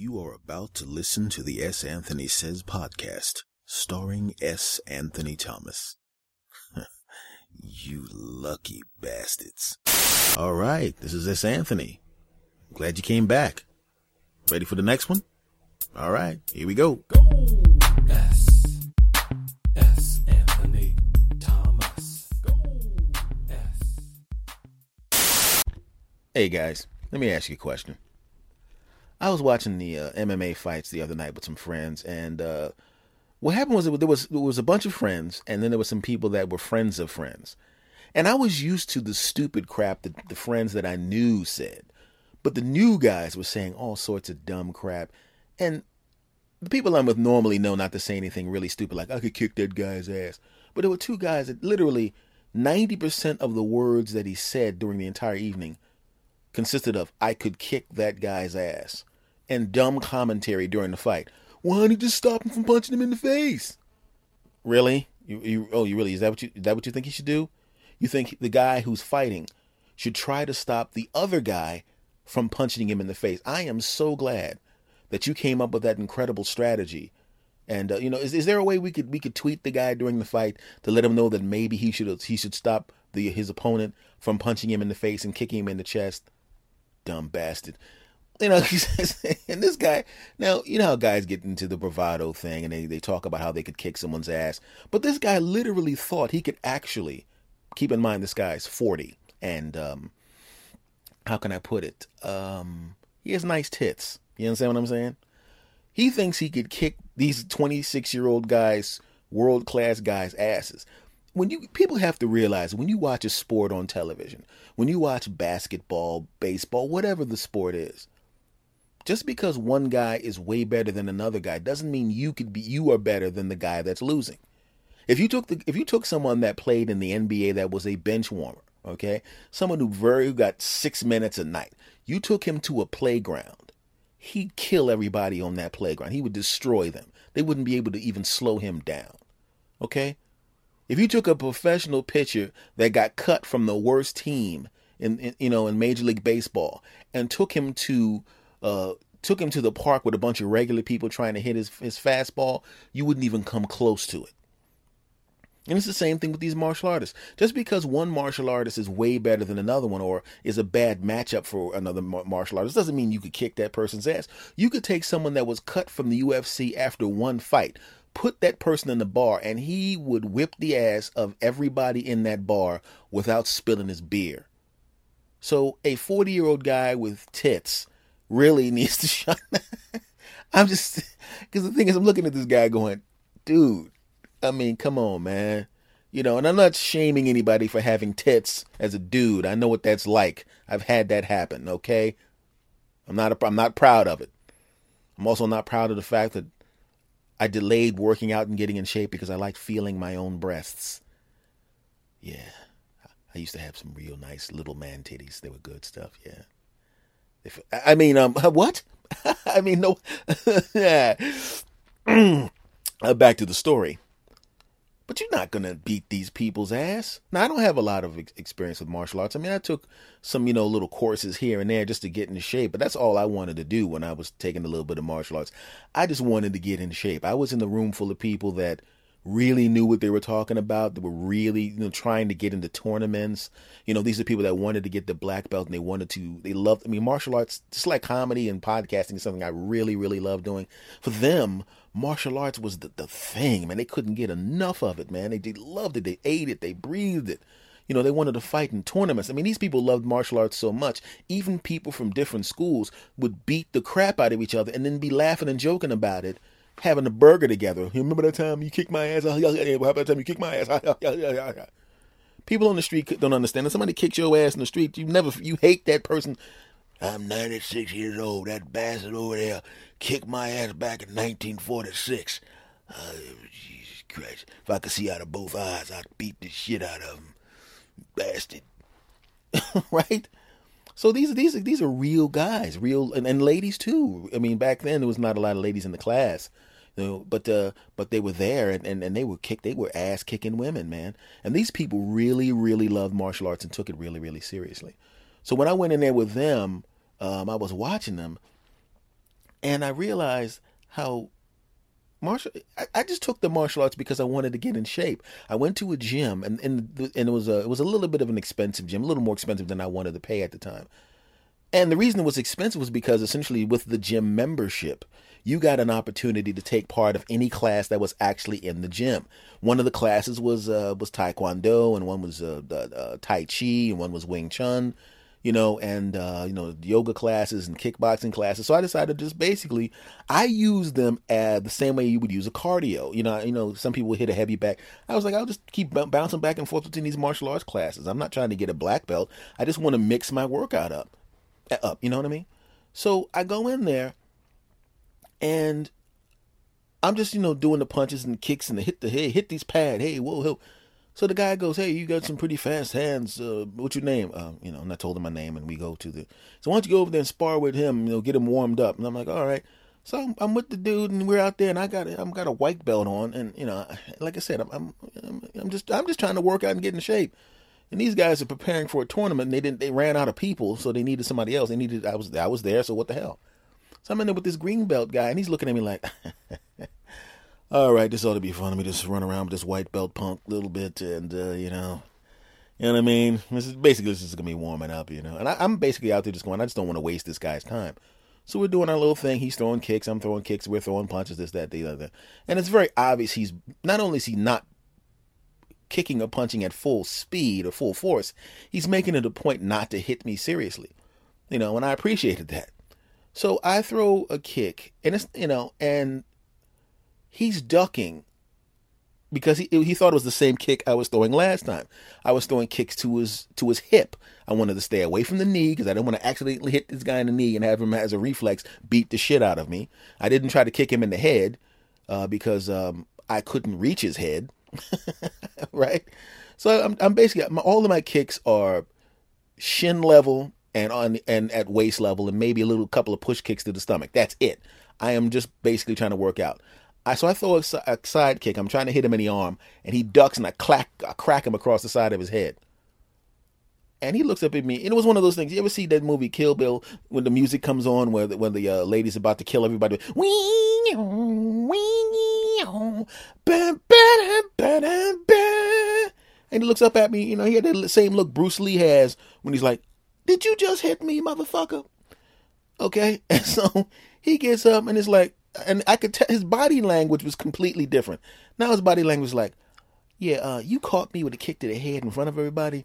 You are about to listen to the S. Anthony Says podcast, starring S. Anthony Thomas. you lucky bastards. All right, this is S. Anthony. Glad you came back. Ready for the next one? All right, here we go. Go. S. S. Anthony Thomas. Go. S. Hey guys, let me ask you a question. I was watching the uh, MMA fights the other night with some friends, and uh, what happened was there was there was a bunch of friends, and then there were some people that were friends of friends, and I was used to the stupid crap that the friends that I knew said, but the new guys were saying all sorts of dumb crap, and the people I'm with normally know not to say anything really stupid like I could kick that guy's ass, but there were two guys that literally ninety percent of the words that he said during the entire evening consisted of I could kick that guy's ass and dumb commentary during the fight. Why don't you just stop him from punching him in the face? Really? You, you oh you really is that what you is that what you think he should do? You think the guy who's fighting should try to stop the other guy from punching him in the face? I am so glad that you came up with that incredible strategy. And uh, you know, is, is there a way we could we could tweet the guy during the fight to let him know that maybe he should he should stop the his opponent from punching him in the face and kicking him in the chest? Dumb bastard you know, and this guy, now, you know how guys get into the bravado thing and they, they talk about how they could kick someone's ass. But this guy literally thought he could actually, keep in mind, this guy's 40. And, um, how can I put it? Um, he has nice tits. You understand what I'm saying? He thinks he could kick these 26 year old guys, world class guys' asses. When you people have to realize when you watch a sport on television, when you watch basketball, baseball, whatever the sport is, just because one guy is way better than another guy doesn't mean you could be you are better than the guy that's losing. If you took the if you took someone that played in the NBA that was a bench warmer, okay, someone who very who got six minutes a night, you took him to a playground, he'd kill everybody on that playground. He would destroy them. They wouldn't be able to even slow him down. Okay? If you took a professional pitcher that got cut from the worst team in, in you know in Major League Baseball and took him to uh, took him to the park with a bunch of regular people trying to hit his, his fastball, you wouldn't even come close to it. And it's the same thing with these martial artists. Just because one martial artist is way better than another one or is a bad matchup for another martial artist doesn't mean you could kick that person's ass. You could take someone that was cut from the UFC after one fight, put that person in the bar, and he would whip the ass of everybody in that bar without spilling his beer. So a 40 year old guy with tits really needs to shine. I'm just because the thing is, I'm looking at this guy going, dude. I mean, come on, man. You know, and I'm not shaming anybody for having tits as a dude. I know what that's like. I've had that happen. Okay, I'm not. A, I'm not proud of it. I'm also not proud of the fact that I delayed working out and getting in shape because I like feeling my own breasts. Yeah, I used to have some real nice little man titties. They were good stuff. Yeah. If I mean, um, what? I mean, no. uh, back to the story. But you're not gonna beat these people's ass. Now, I don't have a lot of ex- experience with martial arts. I mean, I took some, you know, little courses here and there just to get in shape. But that's all I wanted to do when I was taking a little bit of martial arts. I just wanted to get in shape. I was in the room full of people that really knew what they were talking about. They were really, you know, trying to get into tournaments. You know, these are people that wanted to get the black belt and they wanted to, they loved, I mean, martial arts, just like comedy and podcasting is something I really, really love doing. For them, martial arts was the, the thing, man. They couldn't get enough of it, man. They, they loved it. They ate it. They breathed it. You know, they wanted to fight in tournaments. I mean, these people loved martial arts so much. Even people from different schools would beat the crap out of each other and then be laughing and joking about it having a burger together. You remember that time you kicked my ass? How about that time you kicked my ass? People on the street don't understand. If somebody kicks your ass in the street, you never you hate that person. I'm 96 years old. That bastard over there kicked my ass back in 1946. Uh, Jesus Christ! If I could see out of both eyes, I'd beat the shit out of him, bastard. right? So these these these are real guys, real and, and ladies too. I mean, back then there was not a lot of ladies in the class. But uh, but they were there and, and, and they were kick they were ass kicking women, man. And these people really, really loved martial arts and took it really, really seriously. So when I went in there with them, um, I was watching them and I realized how martial. I, I just took the martial arts because I wanted to get in shape. I went to a gym, and and and it was a it was a little bit of an expensive gym, a little more expensive than I wanted to pay at the time. And the reason it was expensive was because essentially with the gym membership, you got an opportunity to take part of any class that was actually in the gym. One of the classes was uh, was Taekwondo, and one was uh, uh, uh, Tai Chi, and one was Wing Chun, you know, and uh, you know yoga classes and kickboxing classes. So I decided just basically I use them as the same way you would use a cardio. You know, you know some people hit a heavy bag. I was like, I'll just keep bouncing back and forth between these martial arts classes. I'm not trying to get a black belt. I just want to mix my workout up up. You know what I mean? So I go in there and I'm just, you know, doing the punches and kicks and the hit the hey, hit these pad. Hey, whoa, whoa. So the guy goes, Hey, you got some pretty fast hands. Uh, what's your name? Uh, you know, and I told him my name and we go to the so why don't you go over there and spar with him, you know, get him warmed up. And I'm like, All right. So I'm, I'm with the dude and we're out there and I got I'm got a white belt on and you know, like I said, I'm I'm I'm, just I'm just trying to work out and get in shape. And these guys are preparing for a tournament. And they didn't. They ran out of people, so they needed somebody else. They needed. I was. I was there. So what the hell? So I'm in there with this green belt guy, and he's looking at me like, "All right, this ought to be fun. Let me just run around with this white belt punk a little bit, and uh, you know, you know what I mean. This is basically this is gonna be warming up, you know. And I, I'm basically out there just going. I just don't want to waste this guy's time. So we're doing our little thing. He's throwing kicks. I'm throwing kicks. We're throwing punches. This, that, the other. And it's very obvious he's not only is he not kicking or punching at full speed or full force, he's making it a point not to hit me seriously. You know, and I appreciated that. So I throw a kick, and it's you know, and he's ducking because he he thought it was the same kick I was throwing last time. I was throwing kicks to his to his hip. I wanted to stay away from the knee because I didn't want to accidentally hit this guy in the knee and have him as a reflex beat the shit out of me. I didn't try to kick him in the head uh, because um, I couldn't reach his head. right? So I'm, I'm basically all of my kicks are shin level and on and at waist level, and maybe a little couple of push kicks to the stomach. That's it. I am just basically trying to work out. I so I throw a, a side kick. I'm trying to hit him in the arm, and he ducks, and I clack, I crack him across the side of his head. And he looks up at me, and it was one of those things. You ever see that movie Kill Bill when the music comes on, where the, when the uh, lady's about to kill everybody? And he looks up at me. You know, he had that same look Bruce Lee has when he's like, "Did you just hit me, motherfucker?" Okay, and so he gets up and it's like, and I could tell his body language was completely different. Now his body language was like, "Yeah, uh, you caught me with a kick to the head in front of everybody.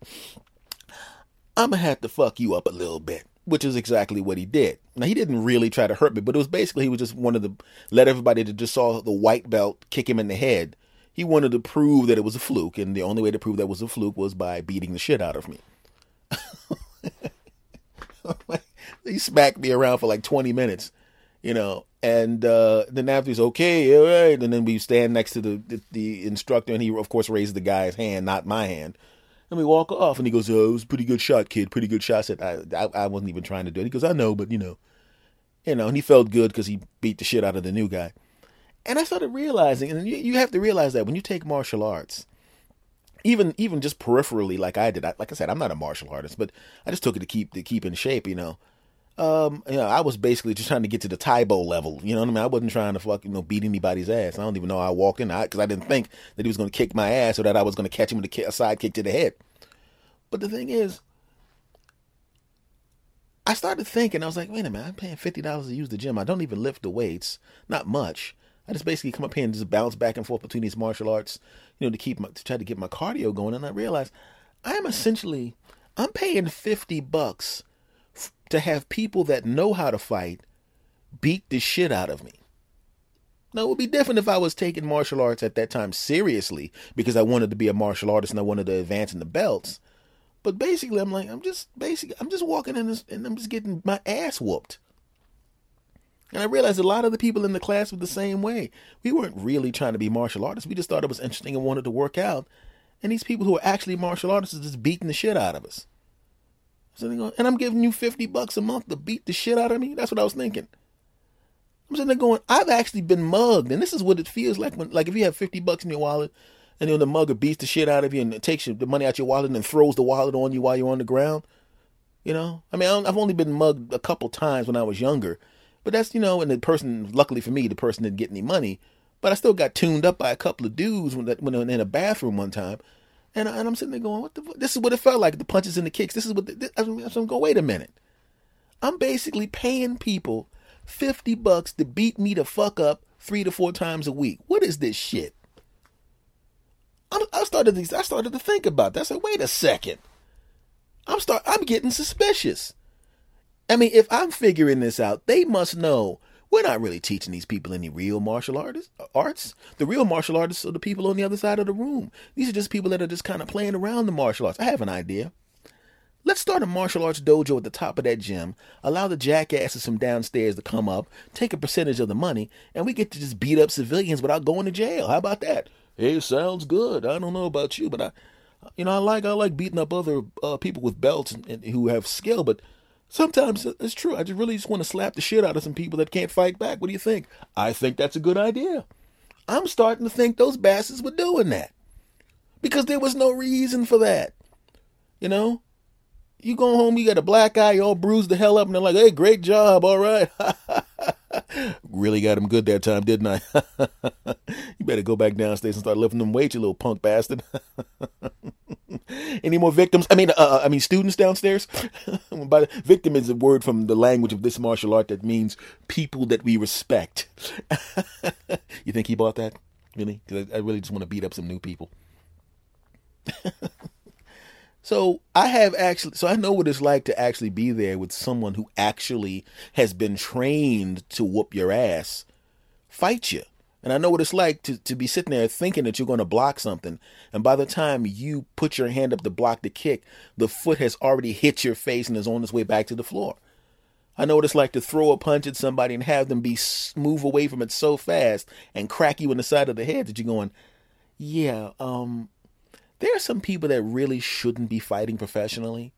I'm gonna have to fuck you up a little bit." Which is exactly what he did. Now he didn't really try to hurt me, but it was basically he was just wanted to let everybody that just saw the white belt kick him in the head. He wanted to prove that it was a fluke, and the only way to prove that was a fluke was by beating the shit out of me. he smacked me around for like 20 minutes, you know, and uh, then after he's okay, all right, and then we stand next to the, the the instructor, and he of course raised the guy's hand, not my hand, and we walk off, and he goes, "Oh, it was a pretty good shot, kid, pretty good shot." I said, "I I, I wasn't even trying to do it." He goes, "I know, but you know, you know," and he felt good because he beat the shit out of the new guy, and I started realizing, and you, you have to realize that when you take martial arts even even just peripherally like I did. I, like I said, I'm not a martial artist, but I just took it to keep to keep in shape. You know, um, you know, I was basically just trying to get to the Tae Bo level. You know what I mean? I wasn't trying to fuck you know beat anybody's ass. I don't even know how I walked in because I didn't think that he was going to kick my ass or that I was going to catch him with a, a side kick to the head. But the thing is. I started thinking, I was like, wait a minute, I'm paying fifty dollars to use the gym. I don't even lift the weights, not much. I just basically come up here and just bounce back and forth between these martial arts, you know, to keep my, to try to get my cardio going. And I realized I am essentially I'm paying fifty bucks f- to have people that know how to fight beat the shit out of me. Now it would be different if I was taking martial arts at that time seriously because I wanted to be a martial artist and I wanted to advance in the belts. But basically, I'm like, I'm just basically, I'm just walking in this and I'm just getting my ass whooped. And I realized a lot of the people in the class were the same way. We weren't really trying to be martial artists. We just thought it was interesting and wanted to work out. And these people who are actually martial artists are just beating the shit out of us. So they go, and I'm giving you 50 bucks a month to beat the shit out of me? That's what I was thinking. I'm sitting there going, I've actually been mugged. And this is what it feels like when, like if you have 50 bucks in your wallet and then the mugger beats the shit out of you and takes the money out your wallet and throws the wallet on you while you're on the ground. You know, I mean, I've only been mugged a couple times when I was younger, But that's you know, and the person, luckily for me, the person didn't get any money. But I still got tuned up by a couple of dudes when, when in a bathroom one time, and, I, I'm sitting there going, "What the? This is what it felt like. The punches and the kicks. This is what." The, this, I'm, I'm going, "Wait a minute. I'm basically paying people fifty bucks to beat me to fuck up three to four times a week. What is this shit?" I, I started to, I started to think about that. I said, "Wait a second. I'm start. I'm getting suspicious." I mean, if I'm figuring this out, they must know we're not really teaching these people any real martial artists, arts. The real martial artists are the people on the other side of the room. These are just people that are just kind of playing around the martial arts. I have an idea. Let's start a martial arts dojo at the top of that gym, allow the jackasses from downstairs to come up, take a percentage of the money, and we get to just beat up civilians without going to jail. How about that? Hey, sounds good. I don't know about you, but I, you know, I like I like beating up other uh, people with belts and, and who have skill, but Sometimes it's true. I just really just want to slap the shit out of some people that can't fight back. What do you think? I think that's a good idea. I'm starting to think those bastards were doing that because there was no reason for that. You know, you go home, you got a black eye, you all bruised the hell up, and they're like, "Hey, great job, all right." really got him good that time, didn't I? you better go back downstairs and start lifting them weights, you little punk bastard. Any more victims? I mean, uh, uh I mean students downstairs. But victim is a word from the language of this martial art that means people that we respect. you think he bought that? Really? Because I, I really just want to beat up some new people. So I have actually, so I know what it's like to actually be there with someone who actually has been trained to whoop your ass, fight you. And I know what it's like to, to be sitting there thinking that you're going to block something. And by the time you put your hand up to block the kick, the foot has already hit your face and is on its way back to the floor. I know what it's like to throw a punch at somebody and have them be move away from it so fast and crack you in the side of the head that you're going, yeah, um, there are some people that really shouldn't be fighting professionally.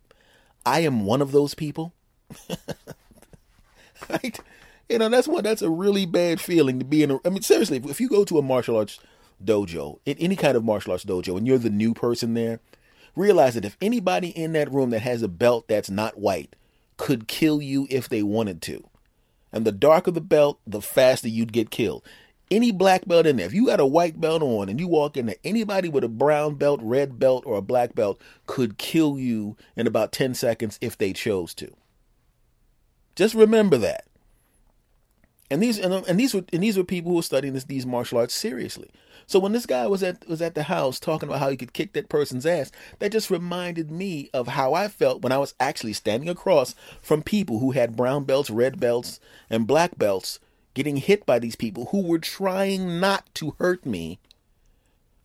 I am one of those people. right? You know, that's what that's a really bad feeling to be in. A, I mean, seriously, if you go to a martial arts dojo, in any kind of martial arts dojo, and you're the new person there, realize that if anybody in that room that has a belt that's not white could kill you if they wanted to, and the darker the belt, the faster you'd get killed. Any black belt in there, if you got a white belt on and you walk in there, anybody with a brown belt, red belt, or a black belt could kill you in about 10 seconds if they chose to. Just remember that. And these and, and these were and these were people who were studying this, these martial arts seriously. So when this guy was at was at the house talking about how he could kick that person's ass, that just reminded me of how I felt when I was actually standing across from people who had brown belts, red belts, and black belts, getting hit by these people who were trying not to hurt me.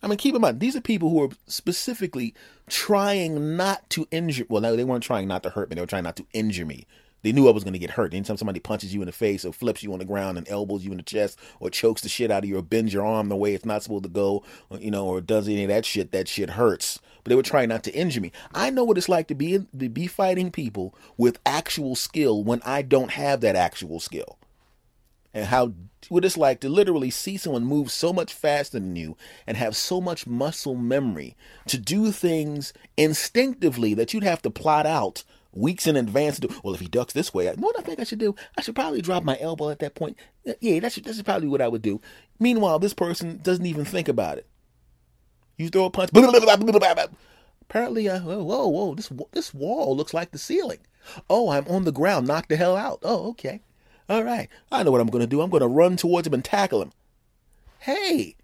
I mean, keep in mind, these are people who were specifically trying not to injure. Well, no, they weren't trying not to hurt me. They were trying not to injure me. They knew I was going to get hurt. Anytime somebody punches you in the face or flips you on the ground and elbows you in the chest or chokes the shit out of you or bends your arm the way it's not supposed to go, or, you know, or does any of that shit, that shit hurts. But they were trying not to injure me. I know what it's like to be to be fighting people with actual skill when I don't have that actual skill. And how what it's like to literally see someone move so much faster than you and have so much muscle memory to do things instinctively that you'd have to plot out weeks in advance to. Well, if he ducks this way, I what I think I should do. I should probably drop my elbow at that point. Yeah, that's that's probably what I would do. Meanwhile, this person doesn't even think about it. You throw a punch. Apparently, uh, whoa, whoa, this this wall looks like the ceiling. Oh, I'm on the ground. Knock the hell out. Oh, okay. All right. I know what I'm going to do. I'm going to run towards him and tackle him. Hey,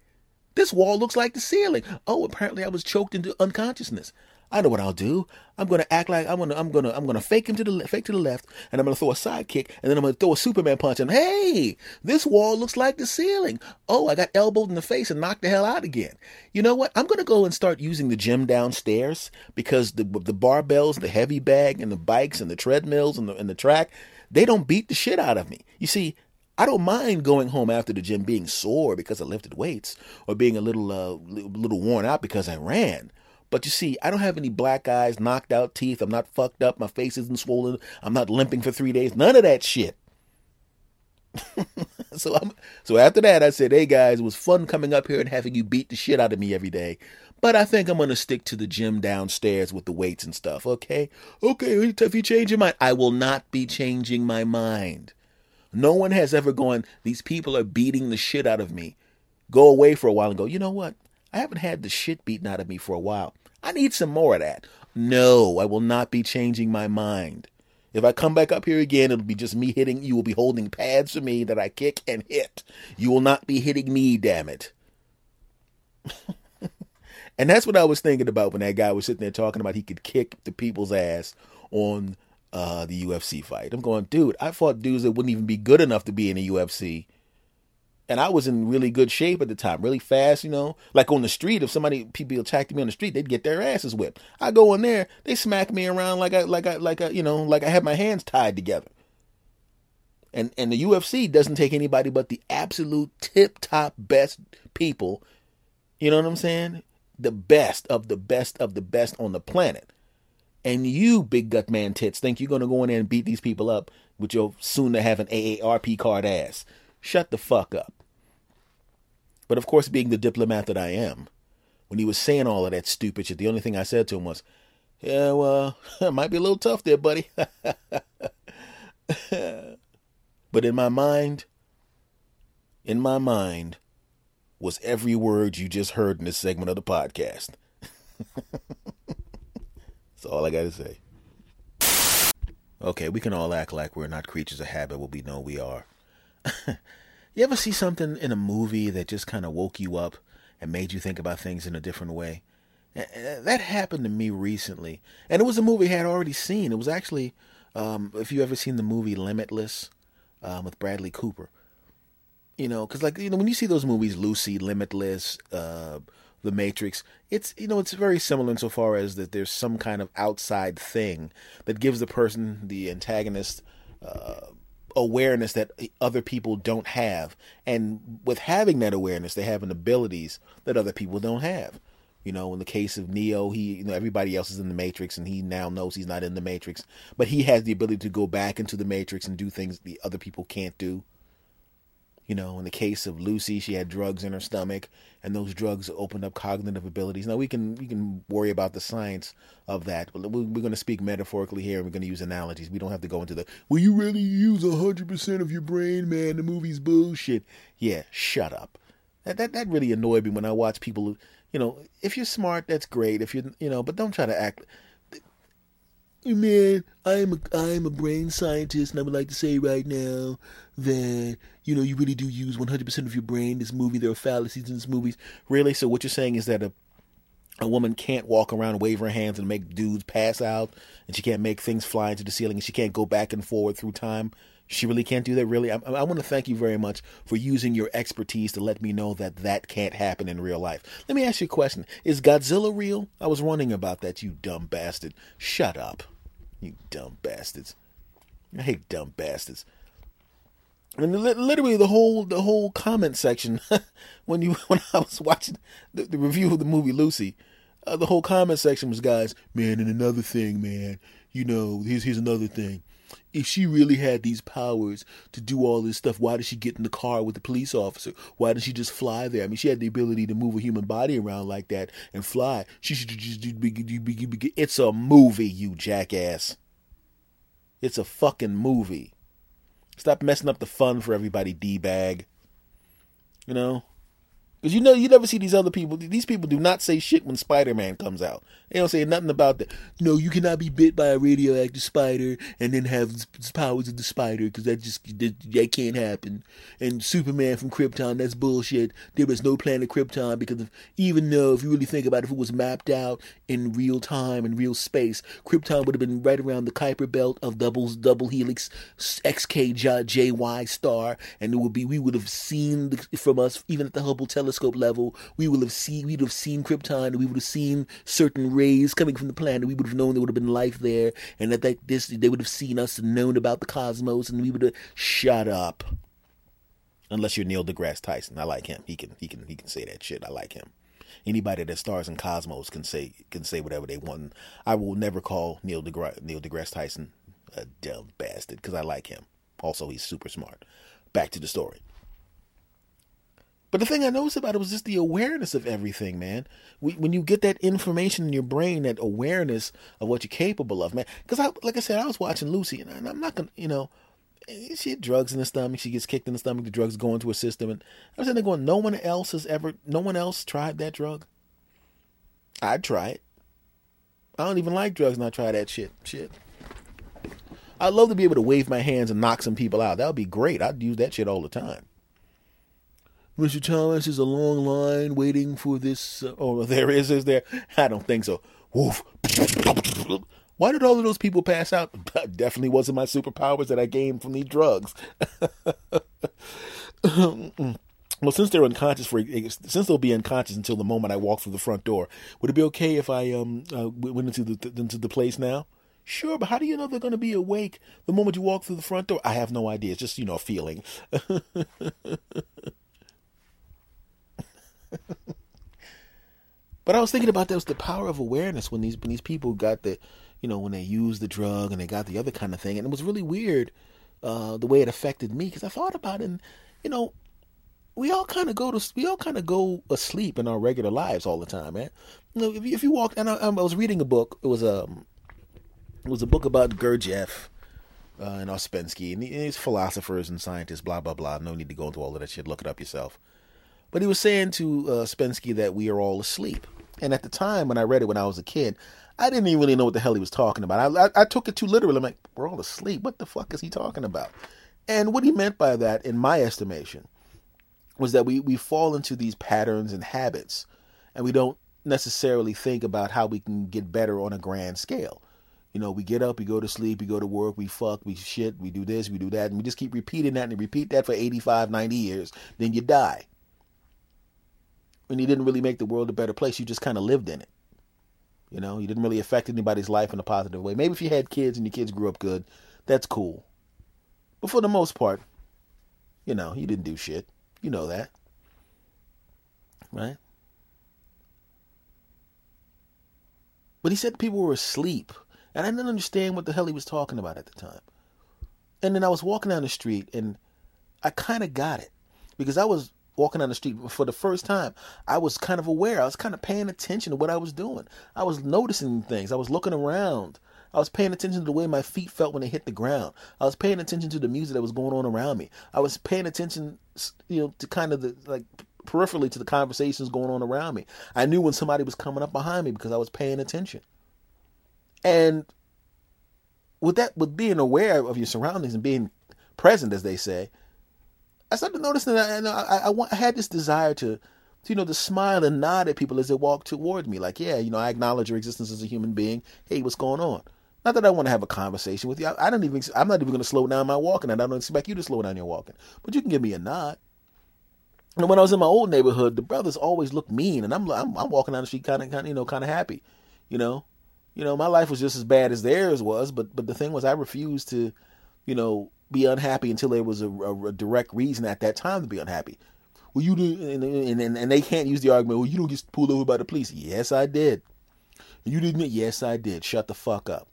this wall looks like the ceiling. Oh, apparently I was choked into unconsciousness. I know what I'll do. I'm gonna act like I'm gonna I'm gonna I'm gonna fake him to the fake to the left, and I'm gonna throw a side kick, and then I'm gonna throw a Superman punch. And hey, this wall looks like the ceiling. Oh, I got elbowed in the face and knocked the hell out again. You know what? I'm gonna go and start using the gym downstairs because the the barbells, the heavy bag, and the bikes and the treadmills and the and the track, they don't beat the shit out of me. You see, I don't mind going home after the gym being sore because I lifted weights or being a little uh, little worn out because I ran. But you see, I don't have any black eyes, knocked out teeth. I'm not fucked up. My face isn't swollen. I'm not limping for three days. None of that shit. so I'm so after that, I said, "Hey guys, it was fun coming up here and having you beat the shit out of me every day." But I think I'm gonna stick to the gym downstairs with the weights and stuff. Okay, okay. If you change your mind, I will not be changing my mind. No one has ever gone, these people are beating the shit out of me. Go away for a while and go, you know what? I haven't had the shit beaten out of me for a while. I need some more of that. No, I will not be changing my mind. If I come back up here again, it'll be just me hitting. You will be holding pads for me that I kick and hit. You will not be hitting me, damn it. and that's what I was thinking about when that guy was sitting there talking about he could kick the people's ass on uh, the UFC fight. I'm going, dude, I fought dudes that wouldn't even be good enough to be in the UFC. And I was in really good shape at the time, really fast, you know. Like on the street, if somebody people attacked me on the street, they'd get their asses whipped. I go in there, they smack me around like I like I like I you know like I had my hands tied together. And and the UFC doesn't take anybody but the absolute tip top best people. You know what I'm saying? The best of the best of the best on the planet. And you, big gut man tits, think you're gonna go in there and beat these people up with your soon to have an AARP card ass. Shut the fuck up. But of course, being the diplomat that I am, when he was saying all of that stupid shit, the only thing I said to him was, Yeah, well, it might be a little tough there, buddy. but in my mind, in my mind, was every word you just heard in this segment of the podcast. That's all I got to say. Okay, we can all act like we're not creatures of habit, but we know we are. you ever see something in a movie that just kind of woke you up and made you think about things in a different way? That happened to me recently, and it was a movie I had already seen. It was actually, um, if you ever seen the movie Limitless um, with Bradley Cooper, you know, because like you know when you see those movies, Lucy, Limitless, uh, The Matrix, it's you know it's very similar insofar as that there's some kind of outside thing that gives the person, the antagonist. Uh, awareness that other people don't have. And with having that awareness, they have an abilities that other people don't have. You know, in the case of Neo, he you know everybody else is in the Matrix and he now knows he's not in the Matrix, but he has the ability to go back into the Matrix and do things the other people can't do. You know, in the case of Lucy, she had drugs in her stomach, and those drugs opened up cognitive abilities. Now we can we can worry about the science of that, we're, going to speak metaphorically here, and we're going to use analogies. We don't have to go into the "Will you really use hundred percent of your brain, man. The movie's bullshit. Yeah, shut up. That that that really annoyed me when I watch people. You know, if you're smart, that's great. If you're you know, but don't try to act man, I'm a, I'm a brain scientist, and I would like to say right now that you know you really do use 100% of your brain. This movie, there are fallacies in this movies. Really? So what you're saying is that a a woman can't walk around, wave her hands, and make dudes pass out, and she can't make things fly into the ceiling, and she can't go back and forward through time. She really can't do that. Really, I, I want to thank you very much for using your expertise to let me know that that can't happen in real life. Let me ask you a question: Is Godzilla real? I was wondering about that. You dumb bastard! Shut up. You dumb bastards. I hate dumb bastards. And literally the whole the whole comment section when you when I was watching the, the review of the movie Lucy, uh, the whole comment section was guys, man, and another thing, man, you know, here's here's another thing if she really had these powers to do all this stuff, why did she get in the car with the police officer? Why didn't she just fly there? I mean, she had the ability to move a human body around like that and fly. She should just do. It's a movie, you jackass. It's a fucking movie. Stop messing up the fun for everybody, d bag. You know. Because you know, you never see these other people. These people do not say shit when Spider Man comes out. They don't say nothing about that. No, you cannot be bit by a radioactive spider and then have the powers of the spider because that just that, that, can't happen. And Superman from Krypton, that's bullshit. There is no planet Krypton because if, even though if you really think about it, if it was mapped out in real time and real space, Krypton would have been right around the Kuiper belt of doubles, double helix, XKJY star, and it would be we would have seen the, from us even at the Hubble telescope telescope level, we will have seen we'd have seen Krypton, we would have seen certain rays coming from the planet. We would have known there would have been life there, and that, that this they would have seen us and known about the cosmos, and we would have shut up. Unless you're Neil deGrasse Tyson, I like him. He can he can he can say that shit. I like him. Anybody that stars in Cosmos can say can say whatever they want. I will never call Neil deGrasse, Neil deGrasse Tyson a dumb bastard because I like him. Also, he's super smart. Back to the story. But the thing I noticed about it was just the awareness of everything, man. when you get that information in your brain, that awareness of what you're capable of, man. Because I, like I said, I was watching Lucy, and I'm not gonna, you know, eh, she had drugs in the stomach. She gets kicked in the stomach. The drugs go into her system, and I'm sitting there going, no one else has ever, no one else tried that drug. I'd try it. I don't even like drugs, and I try that shit. Shit. I'd love to be able to wave my hands and knock some people out. That would be great. I'd use that shit all the time. Mr. Thomas is a long line waiting for this. Uh, oh, there is, is there? I don't think so. Woof. Why did all of those people pass out? Definitely wasn't my superpowers that I gained from these drugs. well, since they're unconscious for since they'll be unconscious until the moment I walk through the front door, would it be okay if I um uh, went into the into the place now? Sure, but how do you know they're going to be awake the moment you walk through the front door? I have no idea. It's just you know a feeling. but I was thinking about that was the power of awareness when these when these people got the, you know, when they used the drug and they got the other kind of thing, and it was really weird uh, the way it affected me because I thought about it, and you know, we all kind of go to we all kind of go asleep in our regular lives all the time, man. You know, if you, if you walk, and I, I was reading a book. It was a um, it was a book about Gurdjieff uh, and Ouspensky and these philosophers and scientists. Blah blah blah. No need to go into all of that shit. Look it up yourself. But he was saying to uh, Spensky that we are all asleep. And at the time when I read it when I was a kid, I didn't even really know what the hell he was talking about. I, I, I took it too literally. I'm like, we're all asleep. What the fuck is he talking about? And what he meant by that, in my estimation, was that we, we fall into these patterns and habits, and we don't necessarily think about how we can get better on a grand scale. You know, we get up, we go to sleep, we go to work, we fuck, we shit, we do this, we do that, and we just keep repeating that and repeat that for 85, 90 years. Then you die and you didn't really make the world a better place. You just kind of lived in it. You know, you didn't really affect anybody's life in a positive way. Maybe if you had kids and your kids grew up good, that's cool. But for the most part, you know, you didn't do shit. You know that. Right? But he said people were asleep. And I didn't understand what the hell he was talking about at the time. And then I was walking down the street and I kind of got it. Because I was walking down the street for the first time, I was kind of aware. I was kind of paying attention to what I was doing. I was noticing things. I was looking around. I was paying attention to the way my feet felt when they hit the ground. I was paying attention to the music that was going on around me. I was paying attention, you know, to kind of the like peripherally to the conversations going on around me. I knew when somebody was coming up behind me because I was paying attention. And with that, with being aware of your surroundings and being present, as they say, I started noticing that I, I, I, I had this desire to, to, you know, to smile and nod at people as they walk towards me. Like, yeah, you know, I acknowledge your existence as a human being. Hey, what's going on? Not that I want to have a conversation with you. I, I don't even. I'm not even going to slow down my walking, and I don't expect you to slow down your walking. But you can give me a nod. And when I was in my old neighborhood, the brothers always looked mean, and I'm I'm, I'm walking down the street kind of, kind of, you know, kind of happy, you know. You know, my life was just as bad as theirs was, but but the thing was, I refused to, you know, be unhappy until there was a, a, a direct reason at that time to be unhappy. Well, you didn't, and, and, and they can't use the argument. Well, you don't get pulled over by the police. Yes, I did. You didn't. Yes, I did. Shut the fuck up.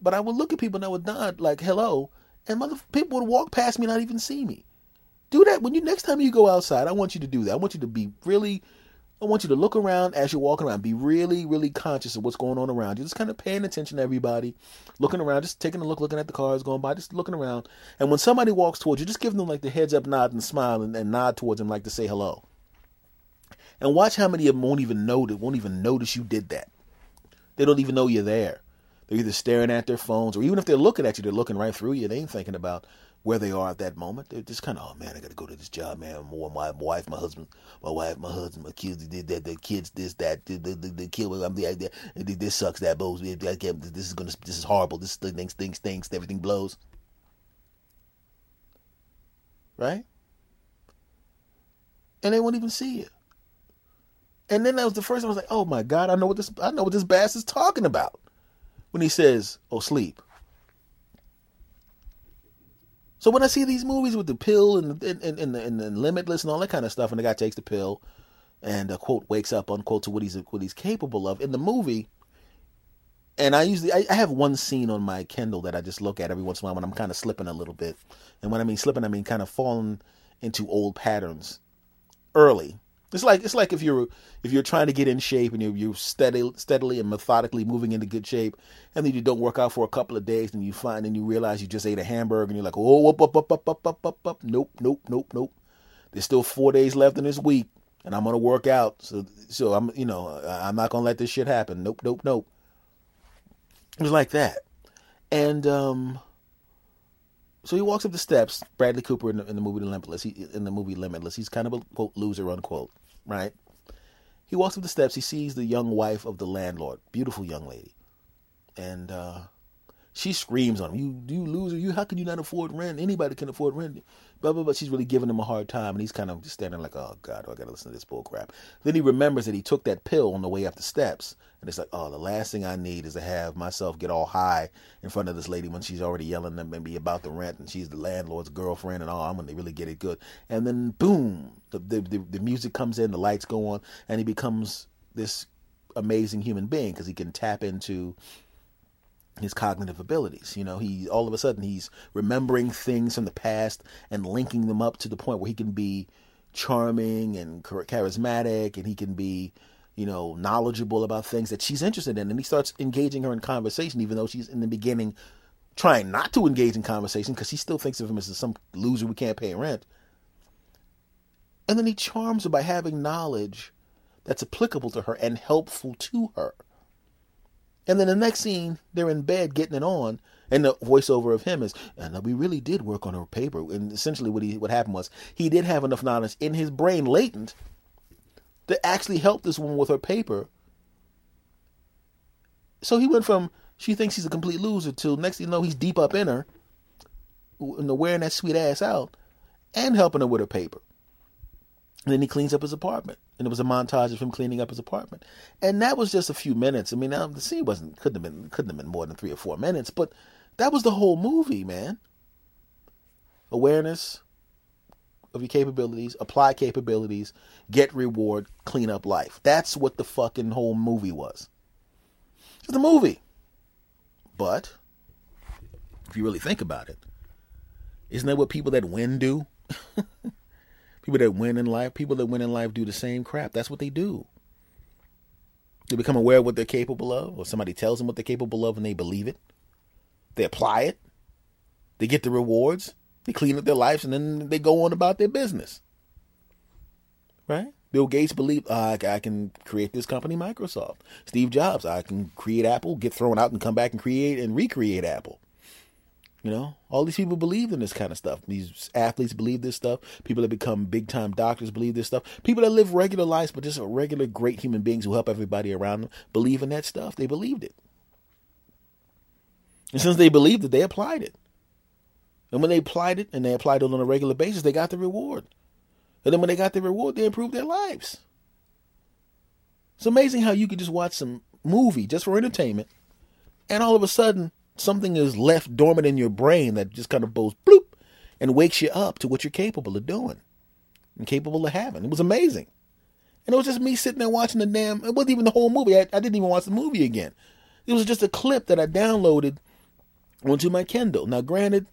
But I would look at people and I would nod like hello, and mother people would walk past me not even see me. Do that when you next time you go outside. I want you to do that. I want you to be really I want you to look around as you're walking around. Be really, really conscious of what's going on around you. Just kind of paying attention to everybody, looking around, just taking a look, looking at the cars going by, just looking around. And when somebody walks towards you, just give them like the heads up nod and smile and, and nod towards them like to say hello. And watch how many of them won't even know. notice, won't even notice you did that. They don't even know you're there. They're either staring at their phones, or even if they're looking at you, they're looking right through you. They ain't thinking about where they are at that moment. They're just kind of, oh man, I got to go to this job, man. More my wife, my husband, my wife, my husband, my kids did that. The kids, this, that, the the, kid. I'm the, this sucks. That blows. This is gonna. This is horrible. This things, things, things. Everything blows. Right. And they won't even see you. And then that was the first time I was like, oh my God, I know what this I know what this bass is talking about. When he says, Oh sleep. So when I see these movies with the pill and and, and, and, and, limitless and all that kind of stuff, and the guy takes the pill and uh, quote wakes up unquote to what he's what he's capable of in the movie. And I usually I, I have one scene on my Kindle that I just look at every once in a while when I'm kind of slipping a little bit, and when I mean slipping, I mean kind of falling into old patterns early. It's like it's like if you're if you're trying to get in shape and you're you're steady, steadily and methodically moving into good shape, and then you don't work out for a couple of days, and you find and you realize you just ate a hamburger, and you're like, oh, up, up, up, up, up, up, up, up. Nope, nope, nope, nope. There's still four days left in this week, and I'm gonna work out. So so I'm you know I'm not gonna let this shit happen. Nope, nope, nope. It was like that, and um. So he walks up the steps. Bradley Cooper in the, in the movie Limitless. He, in the movie Limitless, he's kind of a quote loser unquote, right? He walks up the steps. He sees the young wife of the landlord, beautiful young lady, and uh, she screams on him. You, you loser! You, how can you not afford rent? Anybody can afford rent. Blah blah blah. She's really giving him a hard time, and he's kind of just standing like, oh god, I gotta listen to this bull crap. Then he remembers that he took that pill on the way up the steps, and it's like, oh, the last thing I need is to have myself get all high in front of this lady when she's already yelling at me about the rent, and she's the landlord's girlfriend, and all. I'm gonna really get it good. And then boom, the the the, the music comes in, the lights go on, and he becomes this amazing human being because he can tap into his cognitive abilities. You know, he all of a sudden he's remembering things from the past and linking them up to the point where he can be charming and charismatic and he can be, you know, knowledgeable about things that she's interested in and he starts engaging her in conversation even though she's in the beginning trying not to engage in conversation because she still thinks of him as some loser who can't pay rent. And then he charms her by having knowledge that's applicable to her and helpful to her. And then the next scene, they're in bed getting it on, and the voiceover of him is, and we really did work on her paper. And essentially, what he what happened was he did have enough knowledge in his brain, latent, to actually help this woman with her paper. So he went from she thinks he's a complete loser to next thing you know he's deep up in her, and wearing that sweet ass out, and helping her with her paper. And then he cleans up his apartment, and it was a montage of him cleaning up his apartment, and that was just a few minutes. I mean, now the scene wasn't couldn't have been couldn't have been more than three or four minutes, but that was the whole movie, man. Awareness of your capabilities, apply capabilities, get reward, clean up life. That's what the fucking whole movie was. It's a movie, but if you really think about it, isn't that what people that win do? People that win in life, people that win in life do the same crap. That's what they do. They become aware of what they're capable of, or somebody tells them what they're capable of and they believe it. They apply it. They get the rewards. They clean up their lives and then they go on about their business. Right? Bill Gates believed uh, I can create this company, Microsoft. Steve Jobs, I can create Apple, get thrown out and come back and create and recreate Apple. You know, all these people believe in this kind of stuff. These athletes believe this stuff. People that become big time doctors believe this stuff. People that live regular lives, but just regular great human beings who help everybody around them, believe in that stuff. They believed it. And since they believed it, they applied it. And when they applied it and they applied it on a regular basis, they got the reward. And then when they got the reward, they improved their lives. It's amazing how you could just watch some movie just for entertainment, and all of a sudden something is left dormant in your brain that just kind of goes bloop and wakes you up to what you're capable of doing and capable of having. It was amazing. And it was just me sitting there watching the damn, it wasn't even the whole movie. I, I didn't even watch the movie again. It was just a clip that I downloaded onto my Kindle. Now, granted,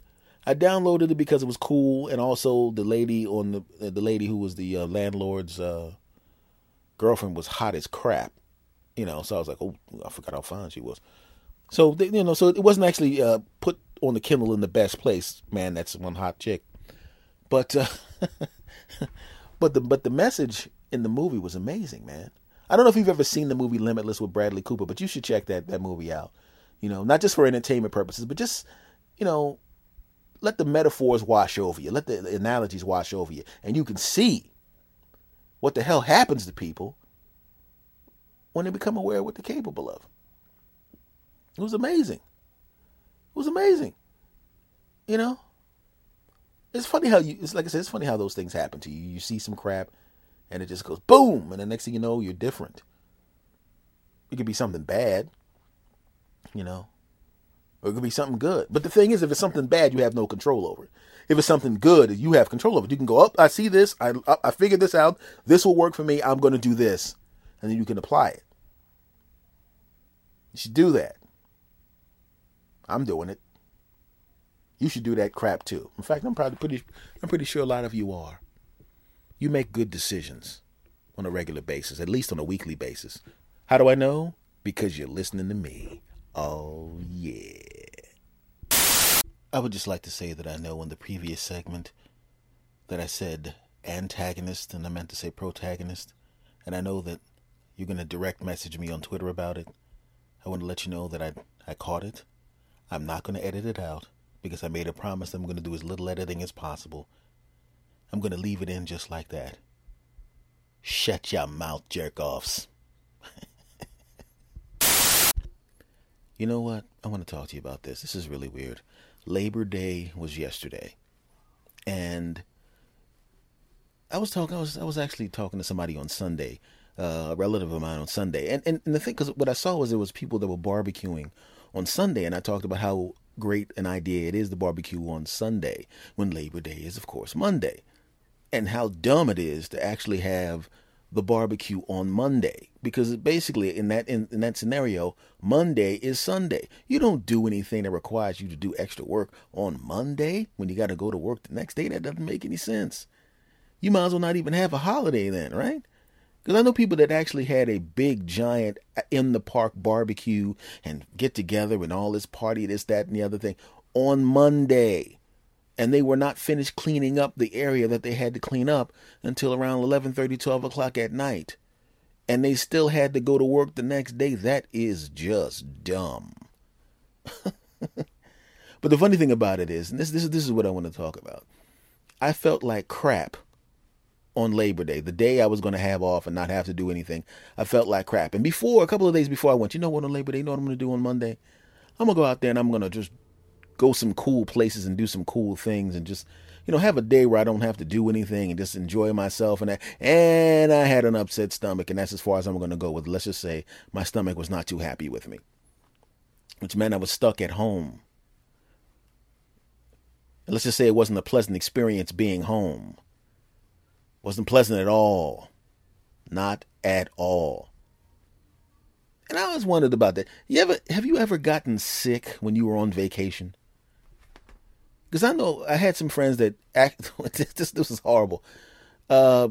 I downloaded it because it was cool, and also the lady on the the lady who was the uh, landlord's uh, girlfriend was hot as crap, you know. So I was like, oh, I forgot how fine she was. So you know, so it wasn't actually uh, put on the Kindle in the best place. Man, that's one hot chick. But uh, but the but the message in the movie was amazing, man. I don't know if you've ever seen the movie Limitless with Bradley Cooper, but you should check that that movie out. You know, not just for entertainment purposes, but just you know, let the metaphors wash over you, let the analogies wash over you, and you can see what the hell happens to people when they become aware of what they're capable of. It was amazing. It was amazing. You know? It's funny how you it's like I said, it's funny how those things happen to you. You see some crap and it just goes boom, and the next thing you know, you're different. It could be something bad, you know, or it could be something good. But the thing is, if it's something bad, you have no control over it. If it's something good, you have control over it. You can go up. I see this. I I figured this out. This will work for me. I'm going to do this, and then you can apply it. You should do that. I'm doing it. You should do that crap too. In fact, I'm probably pretty I'm pretty sure a lot of you are. You make good decisions. on a regular basis, at least on a weekly basis. How do I know? Because you're listening to me. Oh, yeah. I would just like to say that I know in the previous segment that I said antagonist and I meant to say protagonist. And I know that you're going to direct message me on Twitter about it. I want to let you know that I, I caught it. I'm not going to edit it out because I made a promise I'm going to do as little editing as possible. I'm going to leave it in just like that. Shut your mouth, jerk offs. you know what? I want to talk to you about this. This is really weird. Labor Day was yesterday. And I was talking I was I was actually talking to somebody on Sunday, uh, a relative of mine on Sunday. And and, and the thing cuz what I saw was there was people that were barbecuing on Sunday and I talked about how great an idea it is to barbecue on Sunday when Labor Day is of course Monday. And how dumb it is to actually have the barbecue on Monday because basically in that in, in, that scenario Monday is Sunday. You don't do anything that requires you to do extra work on Monday when you got to go to work the next day. That doesn't make any sense. You might as well not even have a holiday then, right? Because I know people that actually had a big giant uh, in the park barbecue and get together and all this party, this, that, and the other thing on Monday. And they were not finished cleaning up the area that they had to clean up until around 11:30 12 o'clock at night. And they still had to go to work the next day. That is just dumb. But the funny thing about it is and this, this, this is what i want to talk about. I felt like crap on labor day the day i was going to have off and not have to do anything i felt like crap. And before a couple of days before i went you know what on labor day? You know what i'm going to do on monday? I'm going to go out there and i'm going to just go some cool places and do some cool things and just you know have a day where I don't have to do anything and just enjoy myself. And that. and I had an upset stomach and that's as far as I'm going to go with let's just say my stomach was not too happy with me. Which meant I was stuck at home. And let's just say it wasn't a pleasant experience being home wasn't pleasant at all not at all and I always wondered about that. You ever have you ever gotten sick when you were on vacation? Because I know I had some friends that act. this this is horrible. Uh,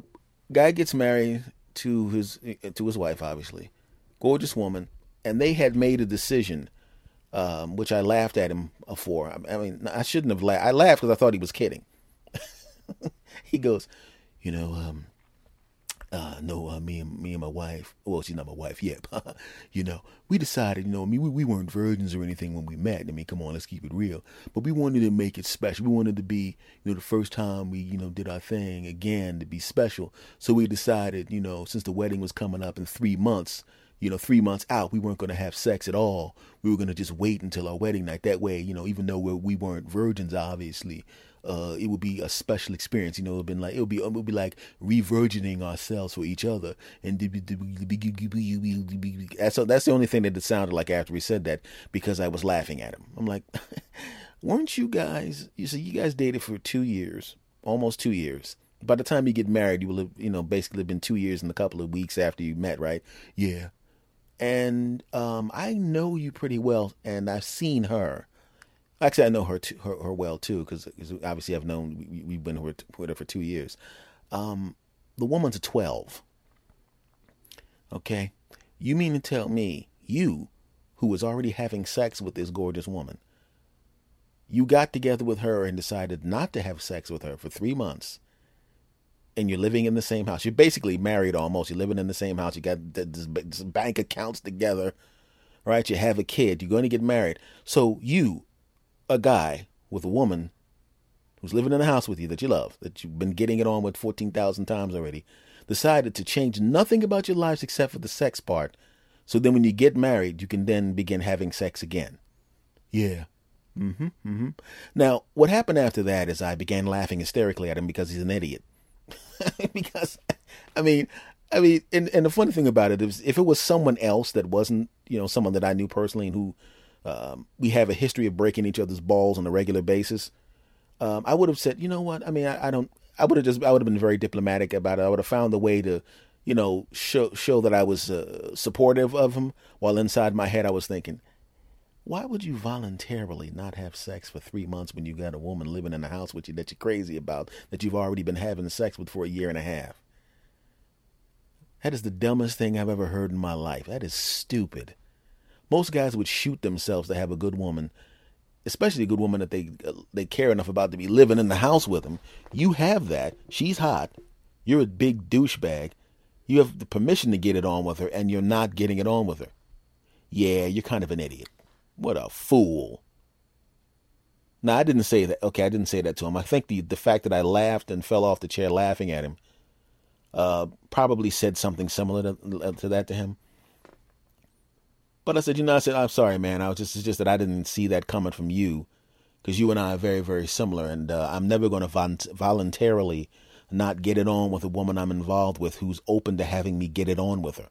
guy gets married to his to his wife, obviously, gorgeous woman, and they had made a decision, um, which I laughed at him for. I mean, I shouldn't have laughed. I laughed because I thought he was kidding. he goes, you know, um, uh, no, uh, me and me and my wife. Well, she's not my wife yet. you know, we decided. You know, I mean, we, we weren't virgins or anything when we met. I mean, come on, let's keep it real. But we wanted to make it special. We wanted to be, you know, the first time we, you know, did our thing again to be special. So we decided, you know, since the wedding was coming up in three months, you know, three months out, we weren't going to have sex at all. We were going to just wait until our wedding night. That way, you know, even though we weren't virgins, obviously, uh, it would be a special experience. You know, it would been like it would be it would be like ourselves for each other. And that's that's the only thing that it sounded like after we said that because I was laughing at him. I'm like, weren't you guys? You see, you guys dated for two years, almost two years. By the time you get married, you will have, you know, basically been two years and a couple of weeks after you met, right? Yeah. And um, I know you pretty well, and I've seen her Actually, I know her too, her, her well too, because obviously I've known we, have been with her for two years. Um, the woman's a twelve. Okay, you mean to tell me you, who was already having sex with this gorgeous woman, you got together with her and decided not to have sex with her for three months, and you're living in the same house. You're basically married almost. You're living in the same house. You got this bank accounts together, right? You have a kid. You're going to get married. So you, a guy with a woman who's living in a house with you that you love, that you've been getting it on with 14,000 times already, decided to change nothing about your lives except for the sex part. So then when you get married, you can then begin having sex again. Yeah. Mm-hmm. Mm-hmm. Now, what happened after that is I began laughing hysterically at him because he's an idiot. because, I mean, I mean, and, and the funny thing about it is, if it was someone else that wasn't, you know, someone that I knew personally and who um, we have a history of breaking each other's balls on a regular basis. Um, I would have said, you know what? I mean, I, I don't. I would have just. I would have been very diplomatic about it. I would have found a way to, you know, show show that I was uh, supportive of him. While inside my head, I was thinking, why would you voluntarily not have sex for three months when you got a woman living in the house with you that you're crazy about that you've already been having sex with for a year and a half? That is the dumbest thing I've ever heard in my life. That is stupid. Most guys would shoot themselves to have a good woman, especially a good woman that they uh, they care enough about to be living in the house with them. You have that. She's hot. You're a big douchebag. You have the permission to get it on with her, and you're not getting it on with her. Yeah, you're kind of an idiot. What a fool. Now I didn't say that. Okay, I didn't say that to him. I think the the fact that I laughed and fell off the chair laughing at him uh, probably said something similar to, to that to him. But I said, you know, I said, I'm sorry, man. I was just, it's just that I didn't see that coming from you because you and I are very, very similar. And uh, I'm never going to voluntarily not get it on with a woman I'm involved with who's open to having me get it on with her.